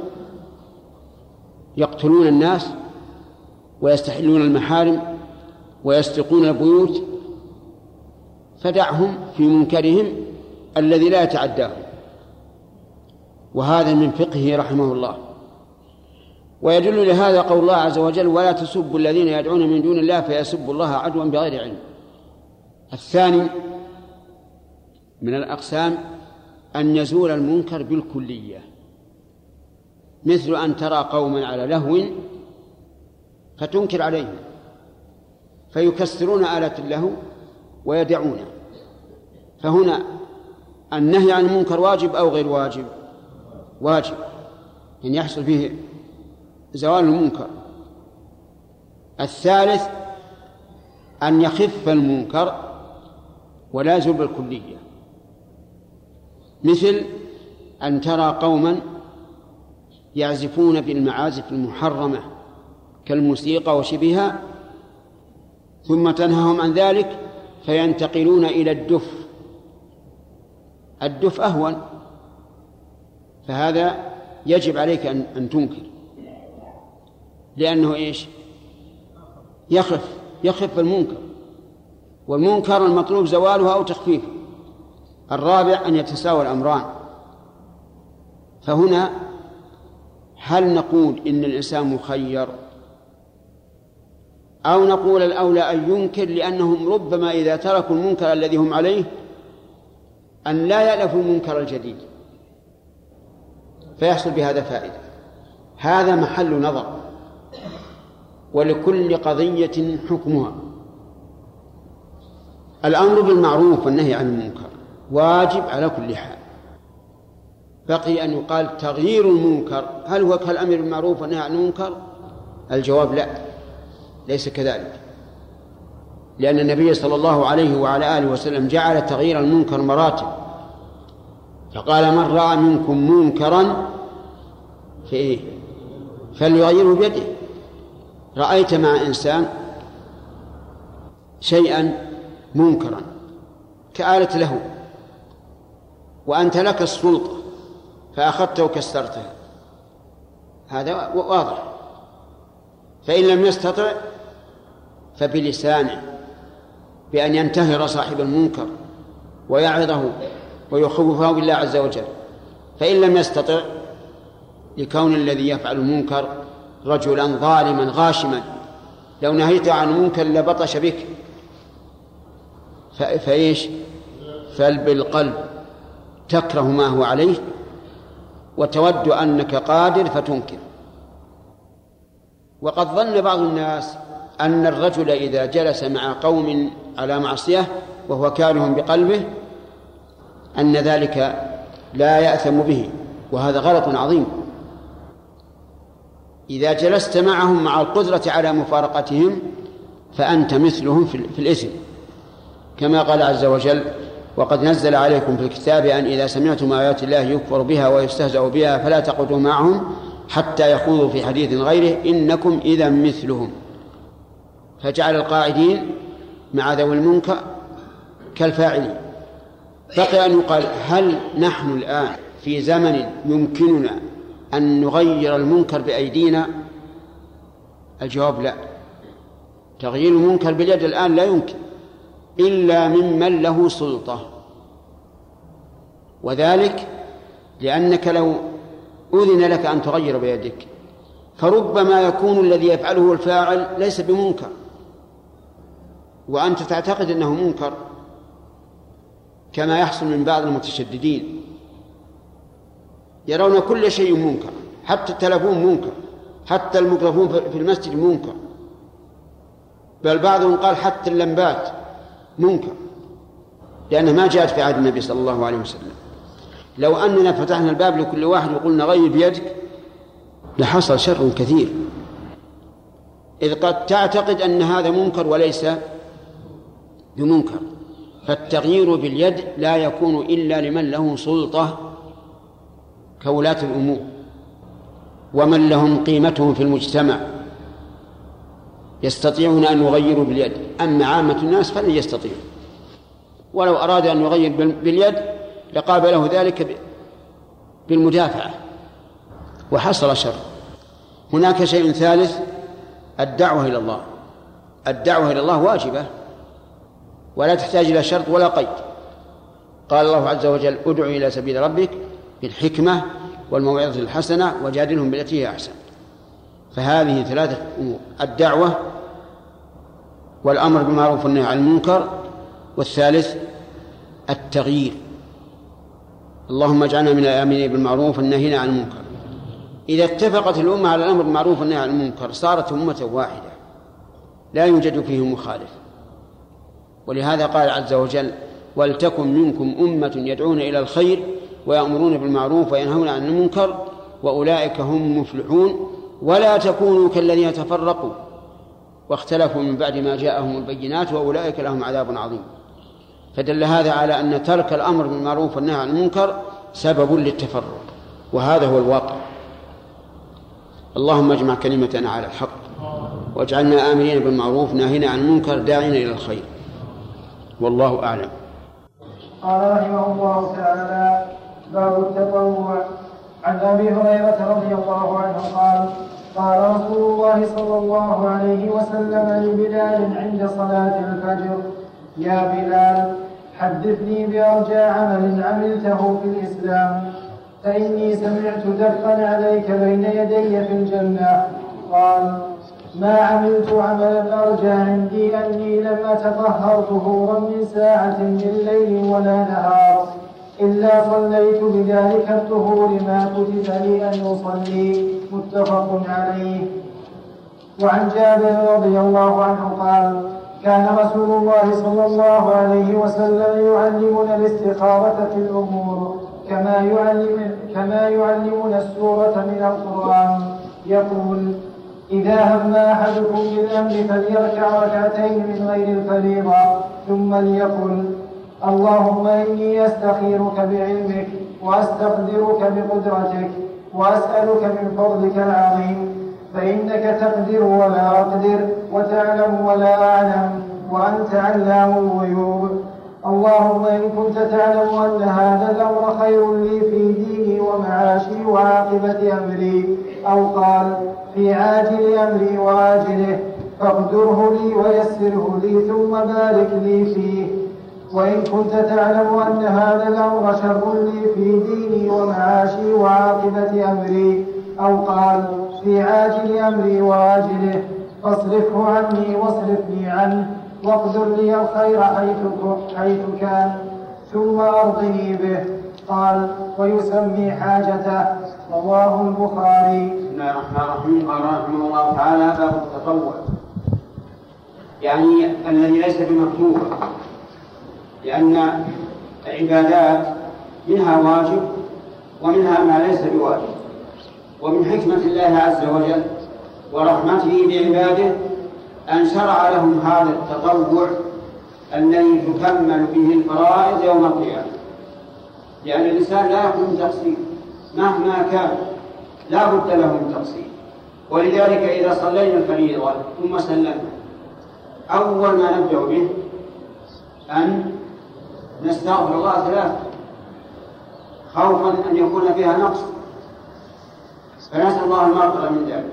يقتلون الناس ويستحلون المحارم ويسرقون البيوت فدعهم في منكرهم الذي لا يتعداهم. وهذا من فقهه رحمه الله. ويدل لهذا قول الله عز وجل ولا تسبوا الذين يدعون من دون الله فيسبوا الله عدوا بغير علم. الثاني من الأقسام أن يزول المنكر بالكلية مثل أن ترى قوما على لهو فتنكر عليهم فيكسرون آلة اللهو ويدعون. فهنا النهي عن المنكر واجب أو غير واجب؟ واجب. أن يحصل فيه زوال المنكر. الثالث أن يخف المنكر ولا يزول بالكلية. مثل أن ترى قوما يعزفون بالمعازف المحرمة كالموسيقى وشبهها ثم تنهاهم عن ذلك فينتقلون إلى الدف. الدف أهون فهذا يجب عليك أن أن تنكر. لأنه إيش؟ يخف يخف المنكر والمنكر المطلوب زواله أو تخفيفه. الرابع أن يتساوى الأمران. فهنا هل نقول إن الإنسان مخير؟ أو نقول الأولى أن ينكر لأنهم ربما إذا تركوا المنكر الذي هم عليه أن لا يألفوا المنكر الجديد. فيحصل بهذا فائدة. هذا محل نظر. ولكل قضية حكمها. الأمر بالمعروف والنهي عن المنكر. واجب على كل حال. بقي أن يقال تغيير المنكر. هل هو كالأمر بالمعروف والنهي عن المنكر؟ الجواب لا ليس كذلك. لأن النبي صلى الله عليه وعلى آله وسلم جعل تغيير المنكر مراتب. فقال من رأى منكم منكرا فإيه؟ فليغيره بيده. رأيت مع إنسان شيئا منكرا كآلة له. وأنت لك السلطة فأخذته وكسرته هذا واضح. فإن لم يستطع فبلسانه بأن ينتهر صاحب المنكر ويعظه ويخوفه بالله عز وجل. فإن لم يستطع لكون الذي يفعل المنكر رجلا ظالما غاشما لو نهيت عن المنكر لبطش بك. فإيش؟ فبالقلب تكره ما هو عليه وتود أنك قادر فتنكر. وقد ظن بعض الناس أن الرجل إذا جلس مع قوم على معصية وهو كاره بقلبه أن ذلك لا يأثم به وهذا غلط عظيم. إذا جلست معهم مع القدرة على مفارقتهم فأنت مثلهم في الإثم كما قال عز وجل وقد نزل عليكم في الكتاب أن إذا سمعتم آيات الله يكفر بها ويستهزأ بها فلا تقعدوا معهم حتى يخوضوا في حديث غيره إنكم إذا مثلهم. فجعل القاعدين مع ذوي المنكر كالفاعلين. بقي أن يقال هل نحن الآن في زمن يمكننا أن نغير المنكر بأيدينا؟ الجواب لا. تغيير المنكر باليد الآن لا يمكن. إلا ممن له سلطة. وذلك لأنك لو أذن لك أن تغير بيدك فربما يكون الذي يفعله الفاعل ليس بمنكر وأنت تعتقد أنه منكر كما يحصل من بعض المتشددين. يرون كل شيء منكر حتى التلفون منكر حتى الميكروفون في المسجد منكر. بل بعضهم قال حتى اللمبات. منكر لأنها ما جاءت في عهد النبي صلى الله عليه وسلم. لو أننا فتحنا الباب لكل واحد وقلنا غير بيدك لحصل شر كثير. إذ قد تعتقد أن هذا منكر وليس بمنكر فالتغيير باليد لا يكون إلا لمن له سلطة كولاة الأمور ومن لهم قيمتهم في المجتمع. يستطيعون أن يغيروا باليد. أما عامة الناس فلن يستطيعوا. ولو أراد أن يغير باليد لقابله ذلك بالمدافعة. وحصل شر. هناك شيء ثالث الدعوة إلى الله. الدعوة إلى الله واجبة. ولا تحتاج إلى شرط ولا قيد. قال الله عز وجل ادع إلى سبيل ربك بالحكمة والموعظة الحسنة وجادلهم بالتي هي أحسن. فهذه ثلاثة أمور الدعوة والأمر بالمعروف والنهي عن المنكر والثالث التغيير اللهم اجعلنا من الآمنين بالمعروف والناهين عن المنكر. إذا اتفقت الأمة على الأمر بالمعروف والنهي عن المنكر صارت أمة واحدة لا يوجد فيه مخالف. ولهذا قال عز وجل ولتكن منكم أمة يدعون إلى الخير ويأمرون بالمعروف وينهون عن المنكر وأولئك هم مفلحون ولا تكونوا كالذين تفرقوا واختلفوا من بعد ما جاءهم البينات وأولئك لهم عذاب عظيم. فدل هذا على أن ترك الأمر بالمعروف والنهي عن المنكر سبب للتفرق وهذا هو الواقع. اللهم اجمع كلمتنا على الحق واجعلنا آمرين بالمعروف ناهين عن المنكر داعين إلى الخير. والله أعلم. قال رحمه الله تعالى باب التطوع. عن أبي هريرة رضي الله عنه قال قال رسول الله صلى الله عليه وسلم لبلال عند صلاة الفجر يا بلال حدثني بأرجى عمل عملته في الإسلام فإني سمعت دفا عليك بين يدي في الجنة. قال ما عملت عملا أرجى عندي أني لم أتطهر طهورا من ساعة من ليل ولا نهار. إلا صليت بذلك الطهور ما كتب لي أن أصلي متفق عليه. وعن جابر رضي الله عنه قال كان رسول الله صلى الله عليه وسلم يعلمنا الاستخارة في الأمور كما يعلم كما يعلمنا السورة من القرآن. يقول إذا هم أحدكم بالأمر فليركع ركعتين من غير الفريضة ثم ليقل اللهم إني أستخيرك بعلمك وأستقدرك بقدرتك وأسألك من فضلك العظيم فإنك تقدر ولا أقدر وتعلم ولا أعلم وأنت علام الغيوب. اللهم إن كنت تعلم أن هذا الأمر خير لي في ديني ومعاشي وعاقبة أمري أو قال في عاجل أمري وآجله فاقدره لي ويسره لي ثم بارك لي فيه. وإن كنت تعلم أن هذا الأمر شر لي في ديني ومعاشي وعاقبة أمري أو قال في عاجل أمري وآجله فاصرفه عني واصرفني عنه واقدر لي الخير حيث حيث كان ثم أرضني به. قال ويسمي حاجته. رواه البخاري. بسم الله الرحمن الرحيم. قال رحمه الله تعالى باب التطوع. يعني الذي ليس بمكتوب. لأن العبادات منها واجب ومنها ما ليس بواجب. ومن حكمة الله عز وجل ورحمته بعباده أن شرع لهم هذا التطوع الذي تكمل به الفرائض يوم القيامة. لأن الإنسان لا يكون تقصير. مهما كان لا بد له من تقصير. ولذلك إذا صلينا الفريضة ثم سلمنا أول ما نبدأ به أن نستغفر الله ثلاثة. خوفا أن يكون فيها نقص. فنسأل الله المغفرة من ذلك.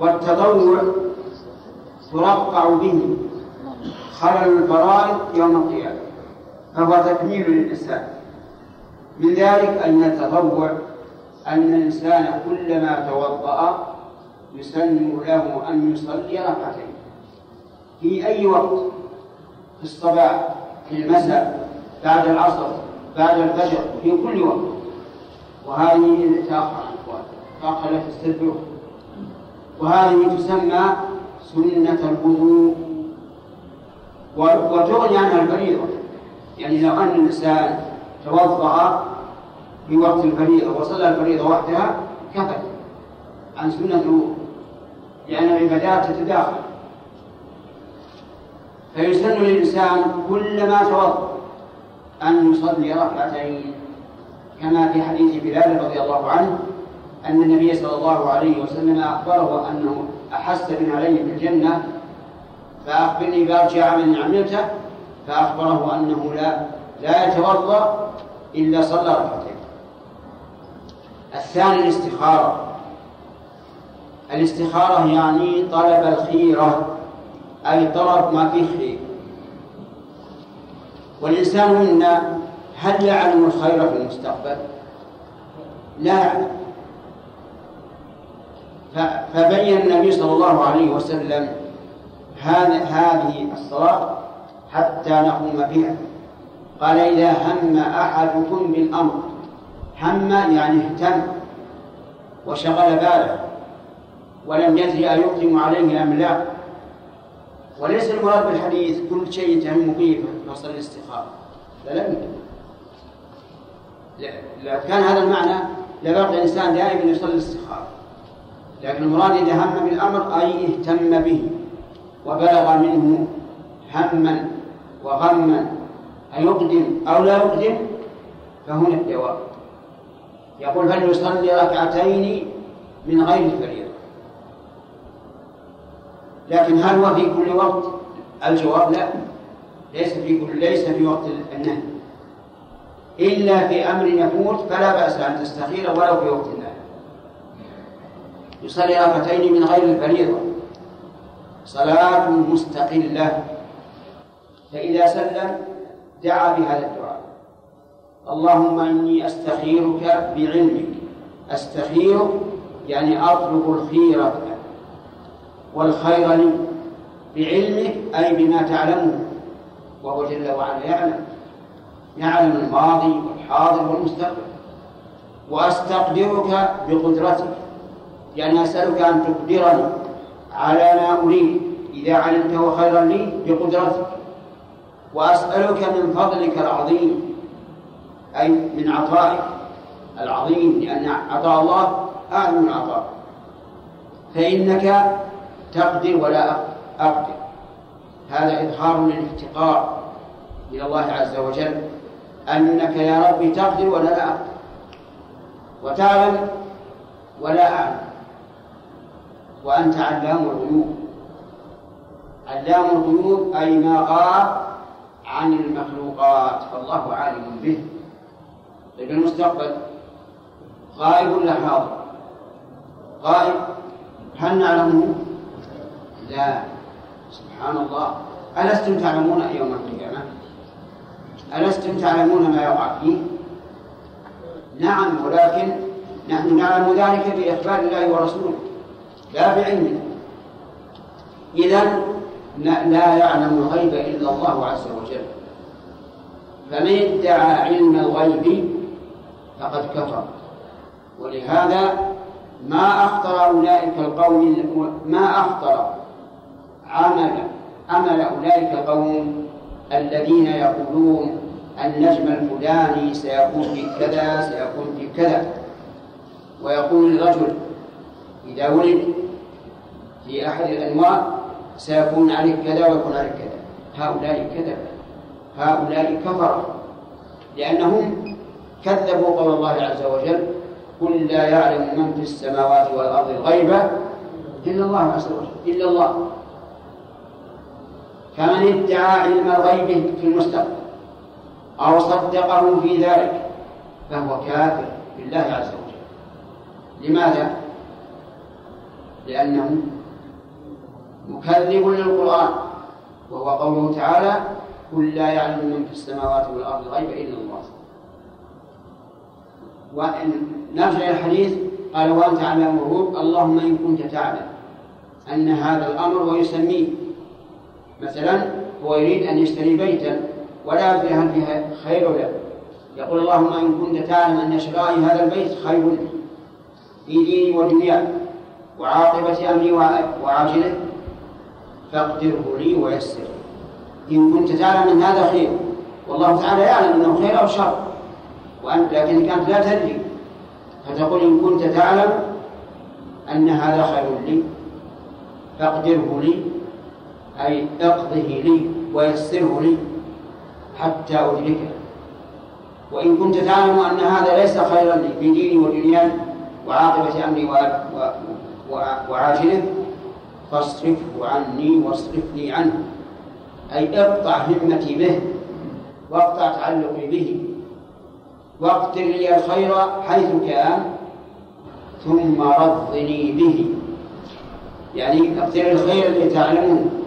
والتضوع ترقع به خلل الفرائض يوم القيامة. فهو تكميل للإنسان. من ذلك أن التطوع أن الإنسان كلما توضأ يسن له أن يصلي ركعتين. في أي وقت؟ في الصباح في المساء بعد العصر بعد الفجر في كل وقت وهذه تأخر تأخر لا تستدبره وهذه تسمى سنة الوضوء. وتغني عنها الفريضة. يعني لو أن الإنسان توضأ في وقت الفريضة وصلى الفريضة وحدها كفت عن سنة الوضوء لأن العبادات تتداخل. فيسن للإنسان كلما توضأ أن يصلي ركعتين كما في حديث بلال رضي الله عنه أن النبي صلى الله عليه وسلم أخبره أنه أحس بن علي في الجنة فأخبرني بأرجى عمل عملته فأخبره أنه لا لا يتوضأ إلا صلى ركعتين. الثاني الاستخارة. الاستخارة يعني طلب الخيرة. أي طلب ما فيه خير والإنسان منا هل يعلم الخير في المستقبل؟ لا. يعلم فبين النبي صلى الله عليه وسلم هذه الصلاة حتى نقوم بها. قال إذا هم أحدكم بالأمر هم يعني اهتم وشغل باله ولم يدري أيقدم عليه أم لا. وليس المراد بالحديث كل شيء تهم فيه فصل الاستخارة. لا لا لو كان هذا المعنى لبقي الإنسان دائما يصلي الاستخارة. لكن المراد إذا هم بالأمر أي اهتم به وبلغ منه هما وغما أيقدم أو لا يقدم فهنا الجواب يقول فليصلي ركعتين من غير الفريضة لكن هل هو في كل وقت؟ الجواب لا. ليس في كل ليس في وقت النهي. إلا في أمر يفوت فلا بأس أن تستخير ولو في وقت النهي. يصلي ركعتين من غير الفريضة. صلاة مستقلة. فإذا سلم دعا بهذا الدعاء. اللهم إني أستخيرك بعلمك. أستخيرك يعني أطلب الخيرة والخير لي بعلمك أي بما تعلمه وهو جل وعلا يعلم. يعلم الماضي والحاضر والمستقبل. وأستقدرك بقدرتك. يعني أسألك أن تقدرني على ما أريد. إذا علمته خيرا لي بقدرتك. وأسألك من فضلك العظيم أي من عطائك العظيم لأن عطاء الله أعظم العطاء فإنك تقدر ولا أقدر. هذا إظهار للافتقار إلى الله عز وجل. أنك يا ربي تقدر ولا لا أقدر. وتعلم ولا أعلم. وأنت علام الغيوب. علام الغيوب أي ما غاب عن المخلوقات. فالله عالم به. طيب المستقبل غائب ولا حاضر؟ غائب. هل نعلمه؟ لا. سبحان الله ألستم تعلمون يوم القيامة؟ ألستم تعلمون ما يقع فيه؟ نعم ولكن نحن نعلم ذلك بإخبار الله ورسوله لا بعلمنا إذا لا يعلم الغيب إلا الله عز وجل. فمن ادعى علم الغيب فقد كفر. ولهذا ما أخطر أولئك القوم ما أخطر عمل عمل أولئك القوم الذين يقولون النجم الفلاني سيكون في كذا سيكون في كذا. ويقول الرجل إذا ولد في أحد الأنواع سيكون عليك كذا ويكون عليك كذا. هؤلاء كذب هؤلاء كفر لأنهم كذبوا قول الله عز وجل قل لا يعلم من في السماوات والأرض الغيب إلا الله عز وجل إلا الله. كمن ادعى علم الغيب في المستقبل أو صدقه في ذلك فهو كافر بالله عز وجل لماذا؟ لأنه مكذب للقرآن وهو قوله تعالى قل لا يعلم من في السماوات والأرض الغيب إلا الله ونرجع إلى الحديث قال وأنت على الغروب اللهم إن كنت تعلم أن هذا الأمر ويسميه مثلا هو يريد أن يشتري بيتا ولا يدري هل فيها خير له يقول اللهم إن كنت تعلم أن شرائي هذا البيت خير في ديني ودنياي وعاقبة أمري وعاجله فاقدره لي ويسر إن كنت تعلم أن هذا خير والله تعالى يعلم أنه خير أو شر. وأنت لكن كانت لا تدري. فتقول إن كنت تعلم أن هذا خير لي فاقدره لي أي اقضه لي ويسره لي حتى أدركه وإن كنت تعلم أن هذا ليس خيرا لي في ديني ودنياي وعاقبة أمري وعاجله فاصرفه عني واصرفني عنه. أي اقطع همتي به واقطع تعلقي به. واقدر لي الخير حيث كان ثم رضني به. يعني أقدر الخير الذي تعلمون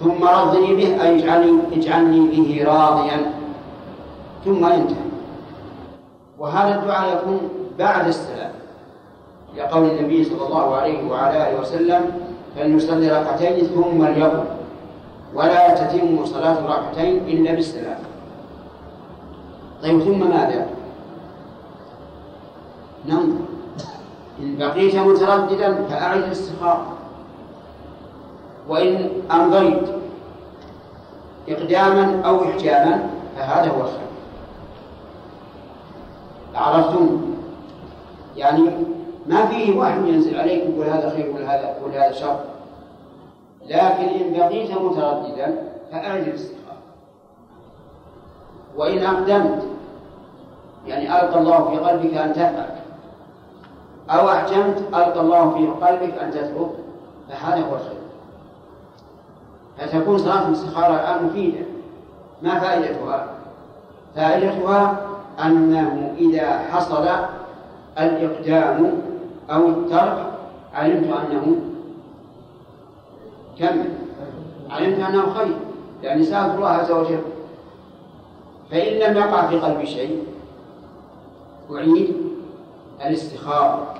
ثم رضني به أي اجعلني اجعلني به راضيا. ثم انتهى وهذا الدعاء يكون بعد السلام. لقول النبي صلى الله عليه وعلى آله وسلم فليصلي ركعتين ثم ليقل ولا تتم صلاة الركعتين إلا بالسلام. طيب ثم ماذا؟ ننظر. إن بقيت مترددا فأعد الاستخارة وإن أمضيت إقداما أو إحجاما فهذا هو الخير. عرفتم؟ يعني ما فيه واحد ينزل عليك يقول هذا خير ولا هذا ولا هذا شر. لكن إن بقيت مترددا فأعد الاستخارة وإن أقدمت يعني ألقى الله في قلبك أن تفعل أو أحجمت ألقى الله في قلبك أن تترك. فهذا هو الخير. فتكون صلاة الاستخارة الآن مفيدة. ما فائدتها؟ فائدتها أنه إذا حصل الإقدام أو الترك علمت أنه كمل علمت أنه خير يعني سألت الله عز وجل فإن لم يقع في قلبي شيء أعيد الاستخارة.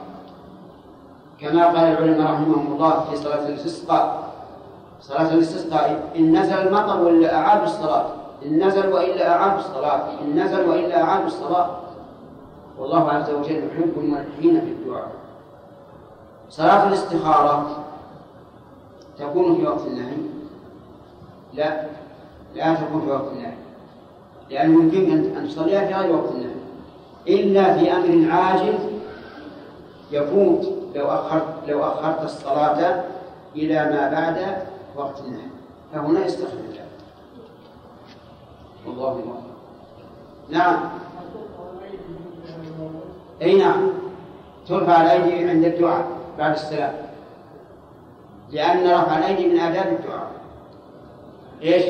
كما قال العلماء رحمهم الله في صلاة الاستسقاء صلاة الاستسقاء إن نزل المطر ولا أعاد الصلاة. إن نزل وإلا أعاد الصلاة. إن نزل وإلا أعاد الصلاة. والله عز وجل يحب الملحين في الدعاء. صلاة الاستخارة تكون في وقت النهي. لا لا تكون في وقت النهي. لأنه يمكن أن تصليها في غير وقت النهي. إلا في أمر عاجل يفوت لو أخرت لو أخرت الصلاة إلى ما بعد وقت النهي فهنا يستخدم الله والله نعم. أي نعم. ترفع الأيدي عند الدعاء بعد السلام. لأن رفع الأيدي من آداب الدعاء. إيش؟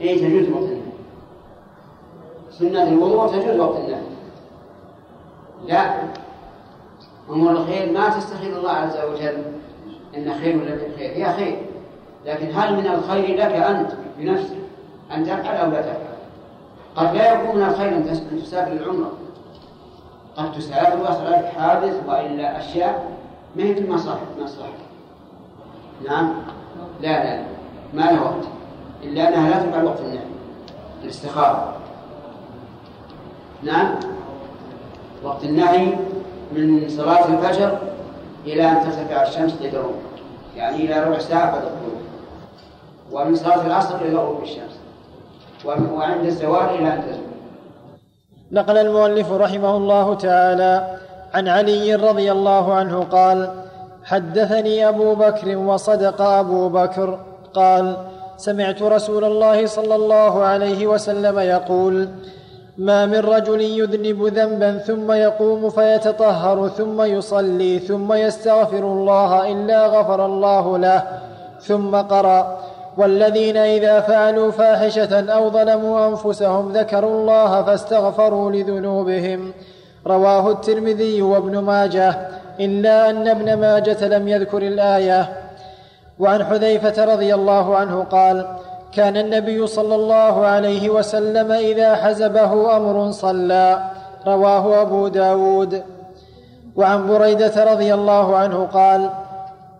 إيه تجوز وقت النهي؟ سنة الوضوء تجوز وقت النهي. لا. أمور الخير ما تستخير الله عز وجل. إن خير ولا خير. هي خير لكن هل من الخير لك أنت بنفسك أن تفعل أو لا تفعل؟ قد لا يكون من الخير أن تسافر العمرة قد تسافر ويحصل لك حادث وإلا أشياء ما هي في المصلحة مصلحة نعم؟ لا لا ما له وقت. إلا أنها لا تفعل وقت النهي الاستخارة. نعم؟ وقت النهي من صلاة الفجر إلى أن ترتفع الشمس للغروب يعني إلى ربع ساعة بعد الغروب ومن صلاة العصر إلى غروب الشمس. وعند الزوال إلى أن تزول نقل المؤلف رحمه الله تعالى عن علي رضي الله عنه قال حدثني أبو بكر وصدق أبو بكر قال سمعت رسول الله صلى الله عليه وسلم يقول ما من رجل يذنب ذنبا ثم يقوم فيتطهر ثم يصلي ثم يستغفر الله إلا غفر الله له ثم قرأ والذين إذا فعلوا فاحشة أو ظلموا أنفسهم ذكروا الله فاستغفروا لذنوبهم رواه الترمذي وابن ماجه إلا أن ابن ماجه لم يذكر الآية وعن حذيفة رضي الله عنه قال كان النبي صلى الله عليه وسلم إذا حزبه أمر صلى رواه أبو داود. وعن بريدة رضي الله عنه قال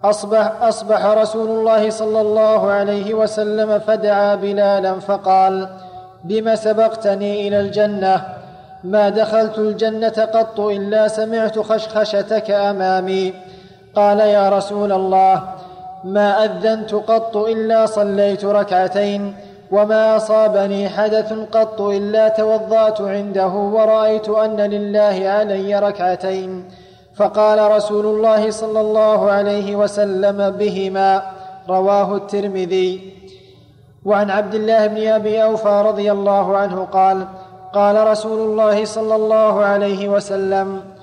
اصبح أصبح رسول الله صلى الله عليه وسلم فدعا بلالا فقال بم سبقتني إلى الجنة؟ ما دخلت الجنة قط إلا سمعت خشخشتك أمامي. قال يا رسول الله ما أذنت قط إلا صليت ركعتين وما أصابني حدث قط إلا توضأت عنده ورأيت أن لله علي ركعتين. فقال رسول الله صلى الله عليه وسلم بهما رواه الترمذي. وعن عبد الله بن أبي أوفى رضي الله عنه قال قال رسول الله صلى الله عليه وسلم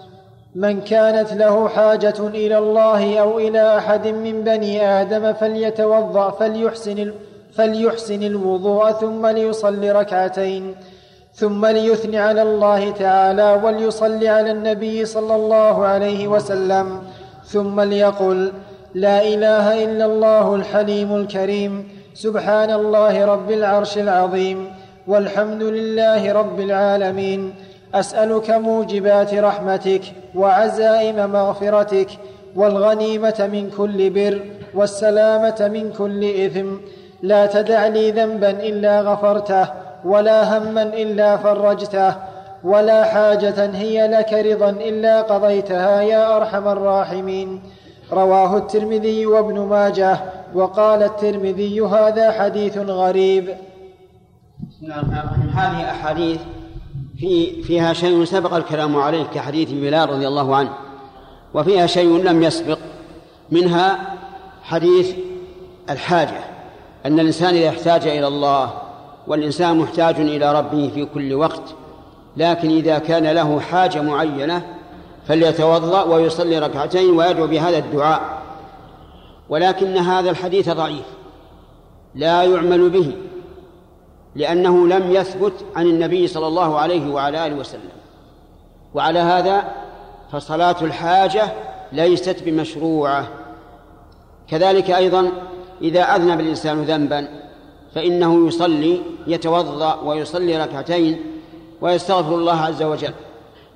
من كانت له حاجة إلى الله أو إلى أحد من بني آدم فليتوضأ فليحسن فليحسن الوضوء ثم ليصلي ركعتين ثم ليثني على الله تعالى وليصلي على النبي صلى الله عليه وسلم ثم ليقل لا إله إلا الله الحليم الكريم سبحان الله رب العرش العظيم والحمد لله رب العالمين أسألك موجبات رحمتك وعزائم مغفرتك والغنيمة من كل بر والسلامة من كل إثم. لا تدع لي ذنبا إلا غفرته ولا هما إلا فرجته ولا حاجة هي لك رضا إلا قضيتها يا أرحم الراحمين. رواه الترمذي وابن ماجه وقال الترمذي هذا حديث غريب. بسم الله الرحمن الرحيم. هذه احاديث في فيها شيء سبق الكلام عليه كحديث بلال رضي الله عنه وفيها شيء لم يسبق منها حديث الحاجة أن الإنسان إذا احتاج إلى الله والإنسان محتاج إلى ربه في كل وقت لكن إذا كان له حاجة معينة فليتوضأ ويصلي ركعتين ويدعو بهذا الدعاء. ولكن هذا الحديث ضعيف لا يعمل به. لأنه لم يثبت عن النبي صلى الله عليه وعلى آله وسلم. وعلى هذا فصلاة الحاجة ليست بمشروعة. كذلك أيضا إذا أذنب الإنسان ذنبا فإنه يصلي يتوضأ ويصلي ركعتين ويستغفر الله عز وجل.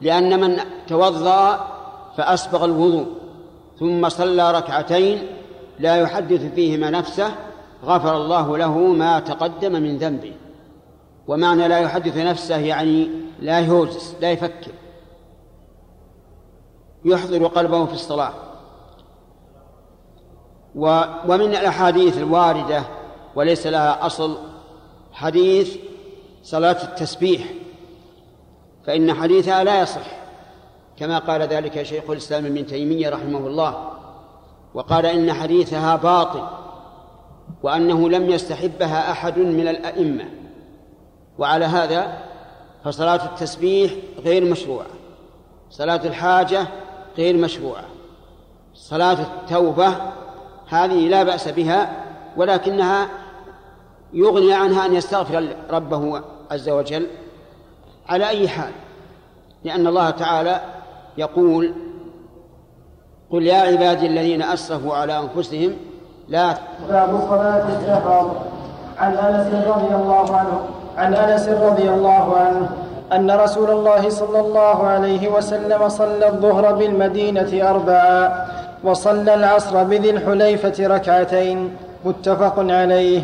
لأن من توضأ فأسبغ الوضوء ثم صلى ركعتين لا يحدث فيهما نفسه غفر الله له ما تقدم من ذنبه. ومعنى لا يحدث نفسه يعني لا يهوجس لا يفكر. يحضر قلبه في الصلاة. ومن الأحاديث الواردة وليس لها أصل حديث صلاة التسبيح. فإن حديثها لا يصح كما قال ذلك شيخ الإسلام ابن تيمية رحمه الله. وقال إن حديثها باطل وأنه لم يستحبها أحد من الأئمة. وعلى هذا فصلاة التسبيح غير مشروعة. صلاة الحاجة غير مشروعة. صلاة التوبة هذه لا بأس بها ولكنها يغني عنها أن يستغفر ربه عز وجل. على أي حال لأن الله تعالى يقول قل يا عبادي الذين أسرفوا على أنفسهم لا باب صلاة السفر عن أنس رضي الله عنه. عن أنس رضي الله عنه أن رسول الله صلى الله عليه وسلم صلى الظهر بالمدينة أربعا وصلى العصر بذي الحليفة ركعتين متفق عليه.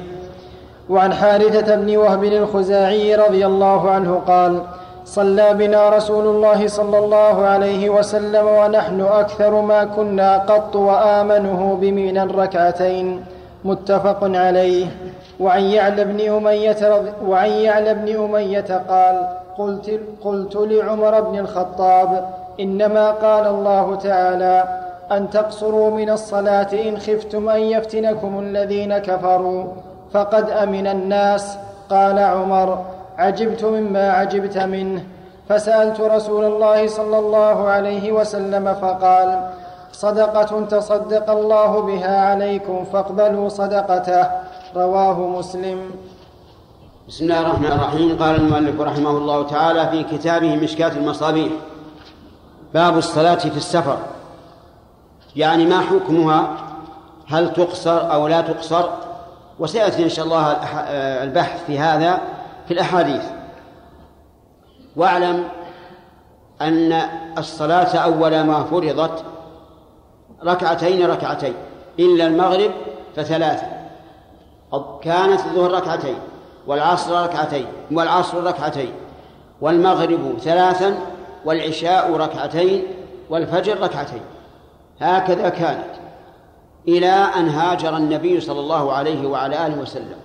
وعن حارثة بن وهب الخزاعي رضي الله عنه قال صلى بنا رسول الله صلى الله عليه وسلم ونحن أكثر ما كنا قط وآمنه بمن ركعتين متفق عليه. وعن يعلى بن أمية وعن يعلى بن أمية قال قلت, قلت لعمر بن الخطاب إنما قال الله تعالى أن تقصروا من الصلاة إن خفتم أن يفتنكم الذين كفروا فقد أمن الناس. قال عمر عجبت مما عجبت منه. فسألت رسول الله صلى الله عليه وسلم فقال صدقة تصدق الله بها عليكم فاقبلوا صدقته. رواه مسلم. بسم الله الرحمن الرحيم. قال المؤلف رحمه الله تعالى في كتابه مشكاة المصابيح. باب الصلاة في السفر. يعني ما حكمها؟ هل تقصر أو لا تقصر؟ وسيأتي إن شاء الله البحث في هذا في الأحاديث. واعلم أن الصلاة أول ما فرضت ركعتين ركعتين إلا المغرب فثلاثة. كانت الظهر ركعتين والعصر ركعتين والعصر ركعتين والمغرب ثلاثا والعشاء ركعتين والفجر ركعتين. هكذا كانت إلى أن هاجر النبي صلى الله عليه وعلى آله وسلم.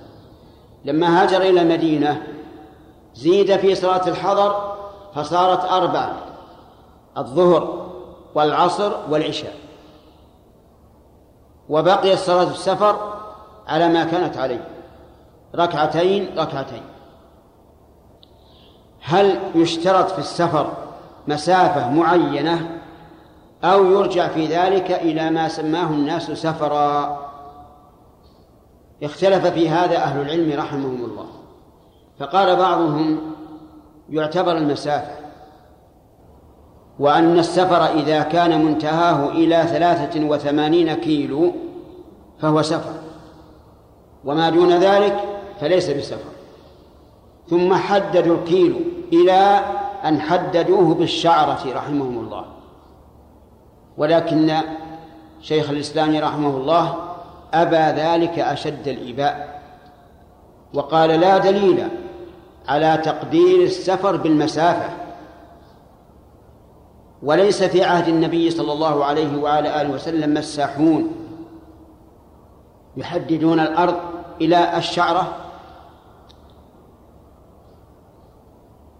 لما هاجر إلى المدينة زيد في صلاة الحضر فصارت أربعة الظهر والعصر والعشاء. وبقيت صلاة السفر على ما كانت عليه. ركعتين ركعتين. هل يشترط في السفر مسافة معينة أو يرجع في ذلك إلى ما سماه الناس سفرا؟ اختلف في هذا أهل العلم رحمهم الله. فقال بعضهم يعتبر المسافة. وأن السفر إذا كان منتهاه إلى ثلاثة وثمانين كيلو فهو سفر. وما دون ذلك فليس بسفر. ثم حددوا الكيلو إلى أن حددوه بالشعرة رحمهم الله. ولكن شيخ الإسلام رحمه الله أبى ذلك أشد الإباء. وقال لا دليل على تقدير السفر بالمسافة. وليس في عهد النبي صلى الله عليه وعلى آله وسلم مساحون. يحددون الأرض إلى الشعرة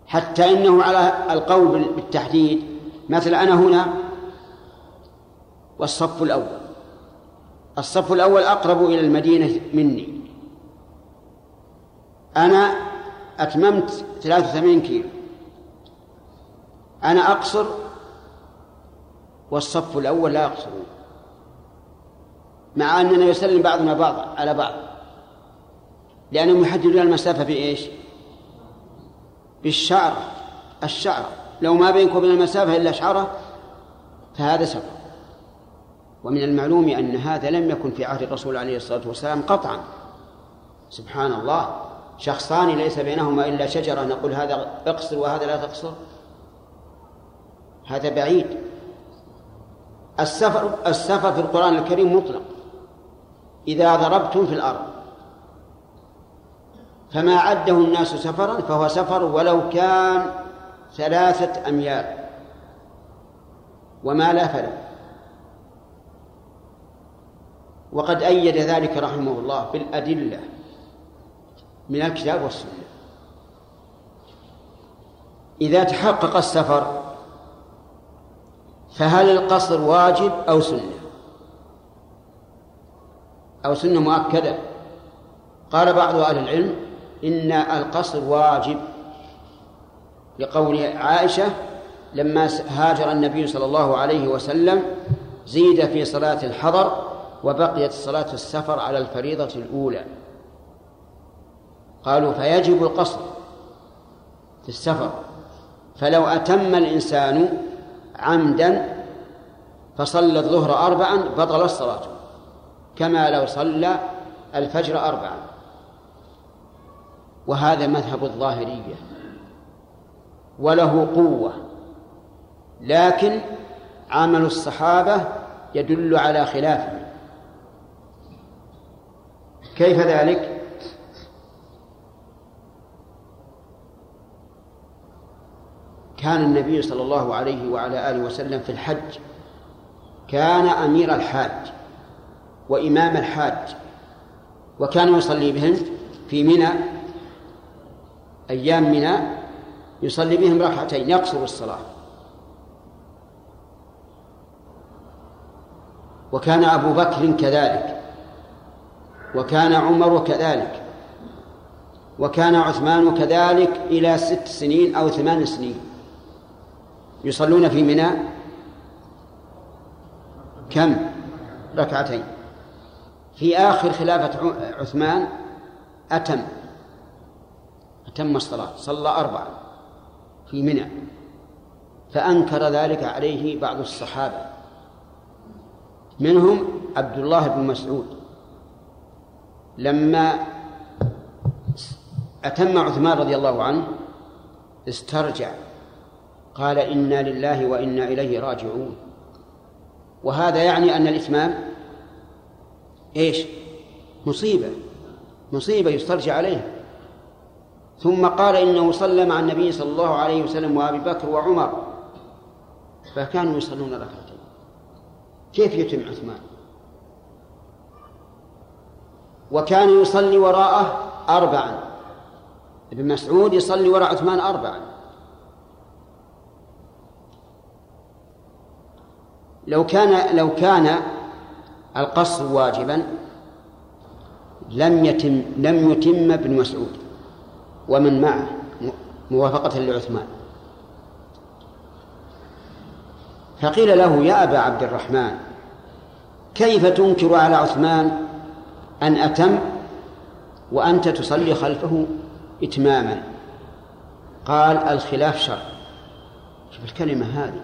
حتى إنه على القول بالتحديد. مثل أنا هنا والصف الأول. الصف الأول أقرب إلى المدينة مني. أنا أتممت 83 كيلو. أنا أقصر والصف الأول لا يقصرون مع أننا يسلم بعضنا بعض على بعض. لأنهم يحددون المسافة بإيش؟ بالشعرة الشعرة لو ما بينك وبين المسافة إلا شعرة فهذا سفر ومن المعلوم أن هذا لم يكن في عهد الرسول عليه الصلاة والسلام قطعا. سبحان الله. شخصان ليس بينهما إلا شجرة. نقول هذا اقصر وهذا لا تقصر. هذا بعيد. السفر السفر في القرآن الكريم مطلق. إذا ضربتم في الأرض. فما عده الناس سفرا فهو سفر ولو كان ثلاثة أميال. وما لا فلا. وقد أيد ذلك رحمه الله بالأدلة من الكتاب والسنة. إذا تحقق السفر فهل القصر واجب أو سنة؟ أو سنة مؤكدة. قال بعض أهل العلم إن القصر واجب لقول عائشة لما هاجر النبي صلى الله عليه وسلم زيد في صلاة الحضر وبقيت صلاة السفر على الفريضة الأولى. قالوا فيجب القصر في السفر. فلو أتم الإنسان عمدا فصلى الظهر أربعا بطل الصلاة كما لو صلى الفجر أربعا وهذا مذهب الظاهرية. وله قوة. لكن عمل الصحابة يدل على خلافه كيف ذلك؟ كان النبي صلى الله عليه وعلى آله وسلم في الحج. كان أمير الحاج. وإمام الحاج وكان يصلي بهم في منى أيام منى يصلي بهم ركعتين يقصر الصلاة. وكان أبو بكر كذلك وكان عمر كذلك وكان عثمان كذلك إلى ست سنين أو ثمان سنين. يصلون في منى كم؟ ركعتين. في آخر خلافة عثمان أتم أتم الصلاة صلى أربعة في منى فأنكر ذلك عليه بعض الصحابة منهم عبد الله بن مسعود. لما أتم عثمان رضي الله عنه استرجع قال إنا لله وإنا إليه راجعون. وهذا يعني أن الإتمام إيش؟ مصيبة. مصيبة يسترجع عليها ثم قال إنه صلى مع النبي صلى الله عليه وسلم وأبي بكر وعمر. فكانوا يصلون ركعتين. كيف يتم عثمان؟ وكان يصلي وراءه أربعا. ابن مسعود يصلي وراء عثمان أربعا. لو كان لو كان القصر واجبا لم يتم لم يتم ابن مسعود ومن معه موافقة لعثمان. فقيل له يا أبا عبد الرحمن كيف تنكر على عثمان أن أتم وأنت تصلي خلفه إتماما؟ قال الخلاف شر. شوف الكلمة هذه.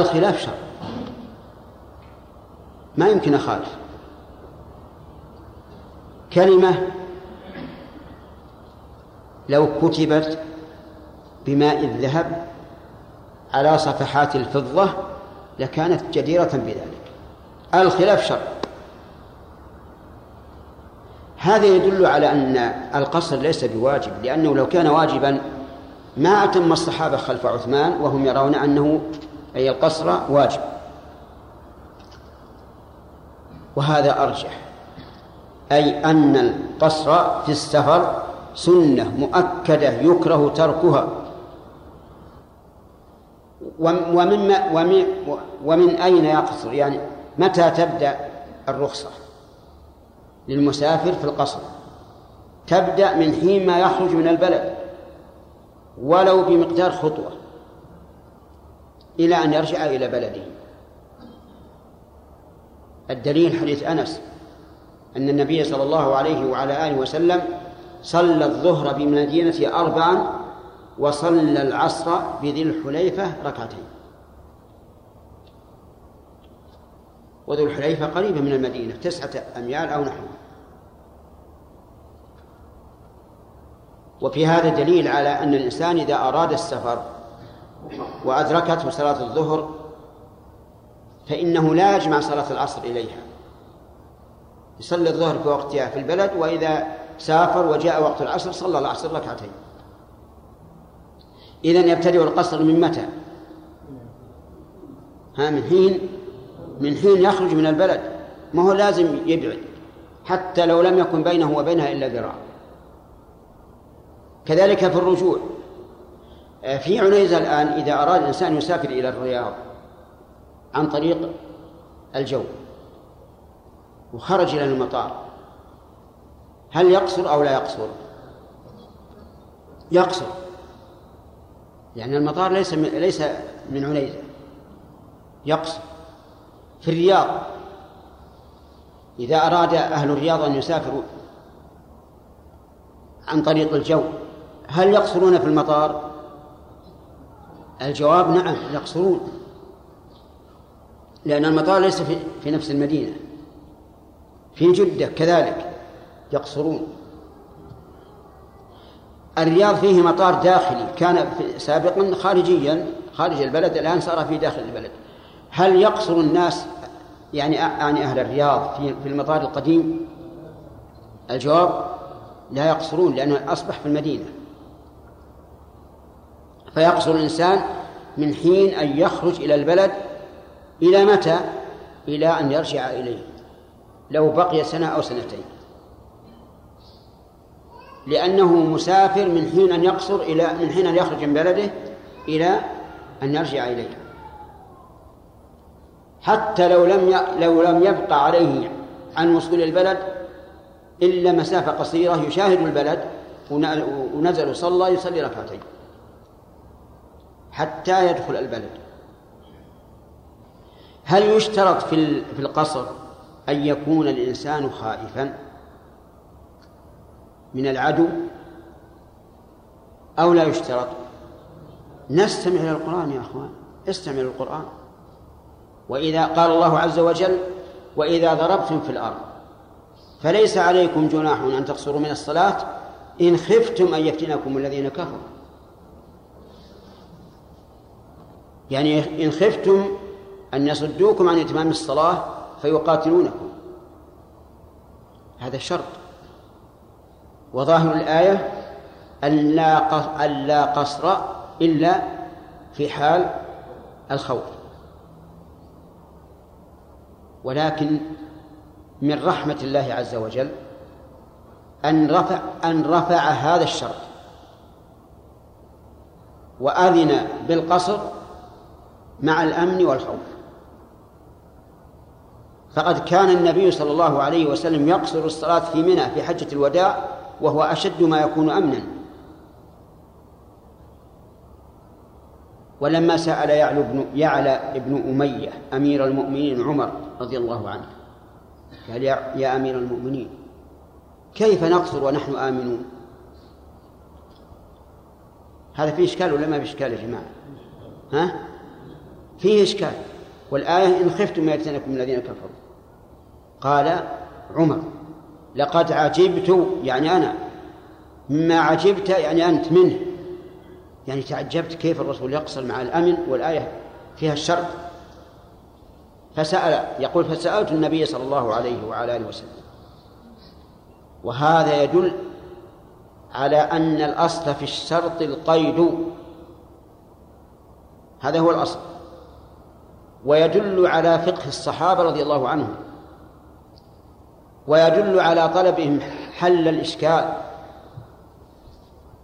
الخلاف شر. ما يمكن أخالف. كلمة لو كتبت بماء الذهب على صفحات الفضة لكانت جديرة بذلك. الخلاف شر هذا يدل على أن القصر ليس بواجب لأنه لو كان واجبا ما أتم الصحابة خلف عثمان وهم يرون أنه أي القصر واجب. وهذا أرجح. أي أن القصر في السفر سنة مؤكدة يكره تركها. ومن ومن ومن أين يقصر يعني متى تبدأ الرخصة للمسافر في القصر؟ تبدأ من حين ما يخرج من البلد ولو بمقدار خطوة إلى أن يرجع إلى بلده. الدليل حديث أنس أن النبي صلى الله عليه وعلى آله وسلم صلى الظهر بمدينة أربعا وصلى العصر بذي الحليفة ركعتين. وذو الحليفة قريبة من المدينة تسعة أميال أو نحوها وفي هذا دليل على أن الإنسان إذا أراد السفر وأدركته صلاة الظهر فإنه لا يجمع صلاة العصر إليها. يصلي الظهر في وقتها في البلد وإذا سافر وجاء وقت العصر صلى العصر ركعتين. إذا يبتدئ القصر من متى؟ ها من حين من حين يخرج من البلد. ما هو لازم يبعد حتى لو لم يكن بينه وبينها إلا ذراع. كذلك في الرجوع. آه، في عنيزة الآن إذا أراد الإنسان يسافر إلى الرياض عن طريق الجو وخرج إلى المطار. هل يقصر أو لا يقصر؟ يقصر يعني المطار ليس من ليس من عنيزة يقصر في الرياض. إذا أراد أهل الرياض أن يسافروا عن طريق الجو هل يقصرون في المطار؟ الجواب نعم يقصرون. لأن المطار ليس في, في نفس المدينة. في جدة كذلك يقصرون. الرياض فيه مطار داخلي. كان سابقا خارجيا خارج البلد الآن صار في داخل البلد. هل يقصر الناس يعني يعني أهل الرياض في في المطار القديم؟ الجواب لا يقصرون لأنه أصبح في المدينة. فيقصر الإنسان من حين أن يخرج إلى البلد إلى متى؟ إلى أن يرجع إليه. لو بقي سنة أو سنتين. لأنه مسافر من حين أن يقصر إلى من حين أن يخرج من بلده إلى أن يرجع إليه. حتى لو لم لو لم يبقى عليه عن وصول البلد إلا مسافة قصيرة يشاهد البلد ونزل وصلى يصلي ركعتين حتى يدخل البلد. هل يشترط في في القصر أن يكون الإنسان خائفا من العدو؟ أو لا يشترط؟ نستمع إلى القرآن يا أخوان استمع إلى القرآن. وإذا قال الله عز وجل وإذا ضربتم في الأرض فليس عليكم جناح أن تقصروا من الصلاة إن خفتم أن يفتنكم الذين كفروا. يعني إن خفتم أن يصدوكم عن إتمام الصلاة فيقاتلونكم. هذا شرط. وظاهر الآية أن لا قصر إلا في حال الخوف. ولكن من رحمة الله عز وجل أن رفع أن رفع هذا الشرط. وأذن بالقصر مع الأمن والخوف. فقد كان النبي صلى الله عليه وسلم يقصر الصلاة في منى في حجة الوداع وهو أشد ما يكون أمنا. ولما سأل يعلى بن يعلى ابن أمية أمير المؤمنين عمر رضي الله عنه قال يا أمير المؤمنين كيف نقصر ونحن آمنون؟ هذا فيه إشكال ولا ما فيه إشكال يا جماعة؟ ها؟ فيه إشكال. والآية إن خفتم ما يفتنكم الذين كفروا. قال عمر لقد عجبت يعني أنا مما عجبت يعني أنت منه. يعني تعجبت كيف الرسول يقصر مع الأمن والآية فيها الشرط. فسأل يقول فسألت النبي صلى الله عليه وعلى آله وسلم. وهذا يدل على أن الأصل في الشرط القيد. هذا هو الأصل. ويدل على فقه الصحابة رضي الله عنهم. ويدل على طلبهم حل الإشكال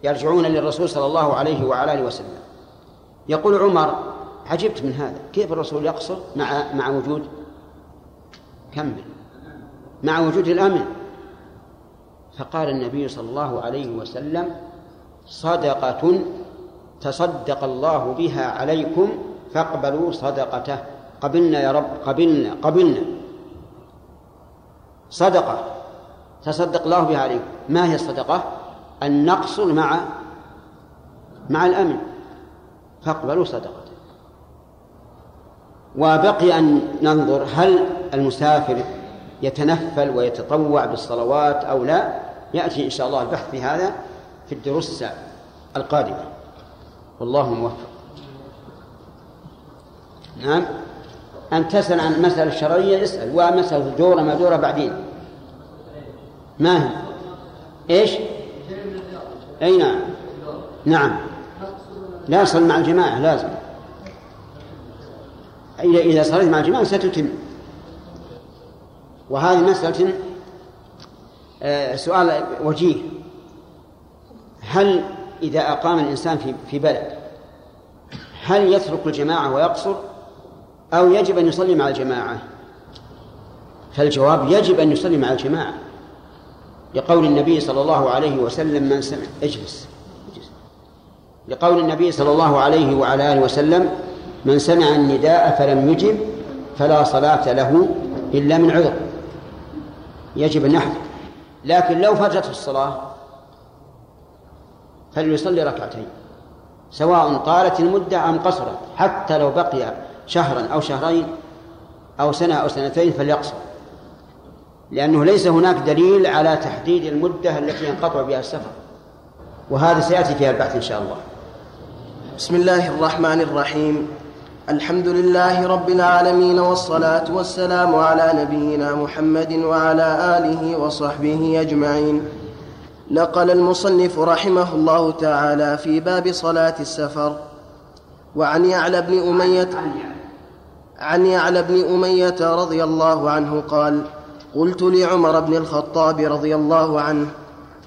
يرجعون للرسول صلى الله عليه وعلى آله وسلم. يقول عمر عجبت من هذا. كيف الرسول يقصر مع مع وجود كمل مع وجود الأمن. فقال النبي صلى الله عليه وسلم صدقة تصدق الله بها عليكم فاقبلوا صدقته. قبلنا يا رب قبلنا قبلنا. صدقة. تصدق الله بها عليكم ما هي الصدقة؟ أن نقصر مع مع الأمن. فاقبلوا صدقته وبقي أن ننظر هل المسافر يتنفل ويتطوع بالصلوات أو لا. يأتي إن شاء الله البحث في هذا في الدروس القادمة. والله موفق. نعم. أن تسأل عن المسألة الشرعية اسأل. ومسألة الدورة ما دورة بعدين. ما هي؟ إيش؟ أي نعم. نعم. لا يصل مع الجماعة لازم. إذا صليت مع الجماعة ستتم. وهذه مسألة آه، سؤال وجيه. هل إذا أقام الإنسان في بلد هل يترك الجماعة ويقصر؟ أو يجب أن يصلي مع الجماعة؟ فالجواب يجب أن يصلي مع الجماعة. لقول النبي صلى الله عليه وسلم من سمع اجلس لقول النبي صلى الله عليه وعلى آله وسلم من سمع النداء فلم يجب فلا صلاة له إلا من عذر. يجب أن يحضر لكن لو فاتته الصلاة فليصلي ركعتين سواء طالت المدة أم قصرت حتى لو بقي شهرا أو شهرين أو سنة أو سنتين فليقصر. لأنه ليس هناك دليل على تحديد المدة التي ينقطع بها السفر. وهذا سيأتي فيها البحث إن شاء الله. بسم الله الرحمن الرحيم. الحمد لله رب العالمين والصلاة والسلام على نبينا محمد وعلى آله وصحبه أجمعين. نقل المصنف رحمه الله تعالى في باب صلاة السفر. وعن يعلى بن أمية عن يعلى بن أمية رضي الله عنه قال قلت لعمر بن الخطاب رضي الله عنه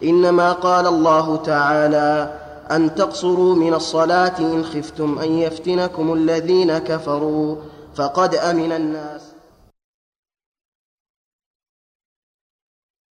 إنما قال الله تعالى أن تقصروا من الصلاة إن خفتم أن يفتنكم الذين كفروا فقد أمن الناس.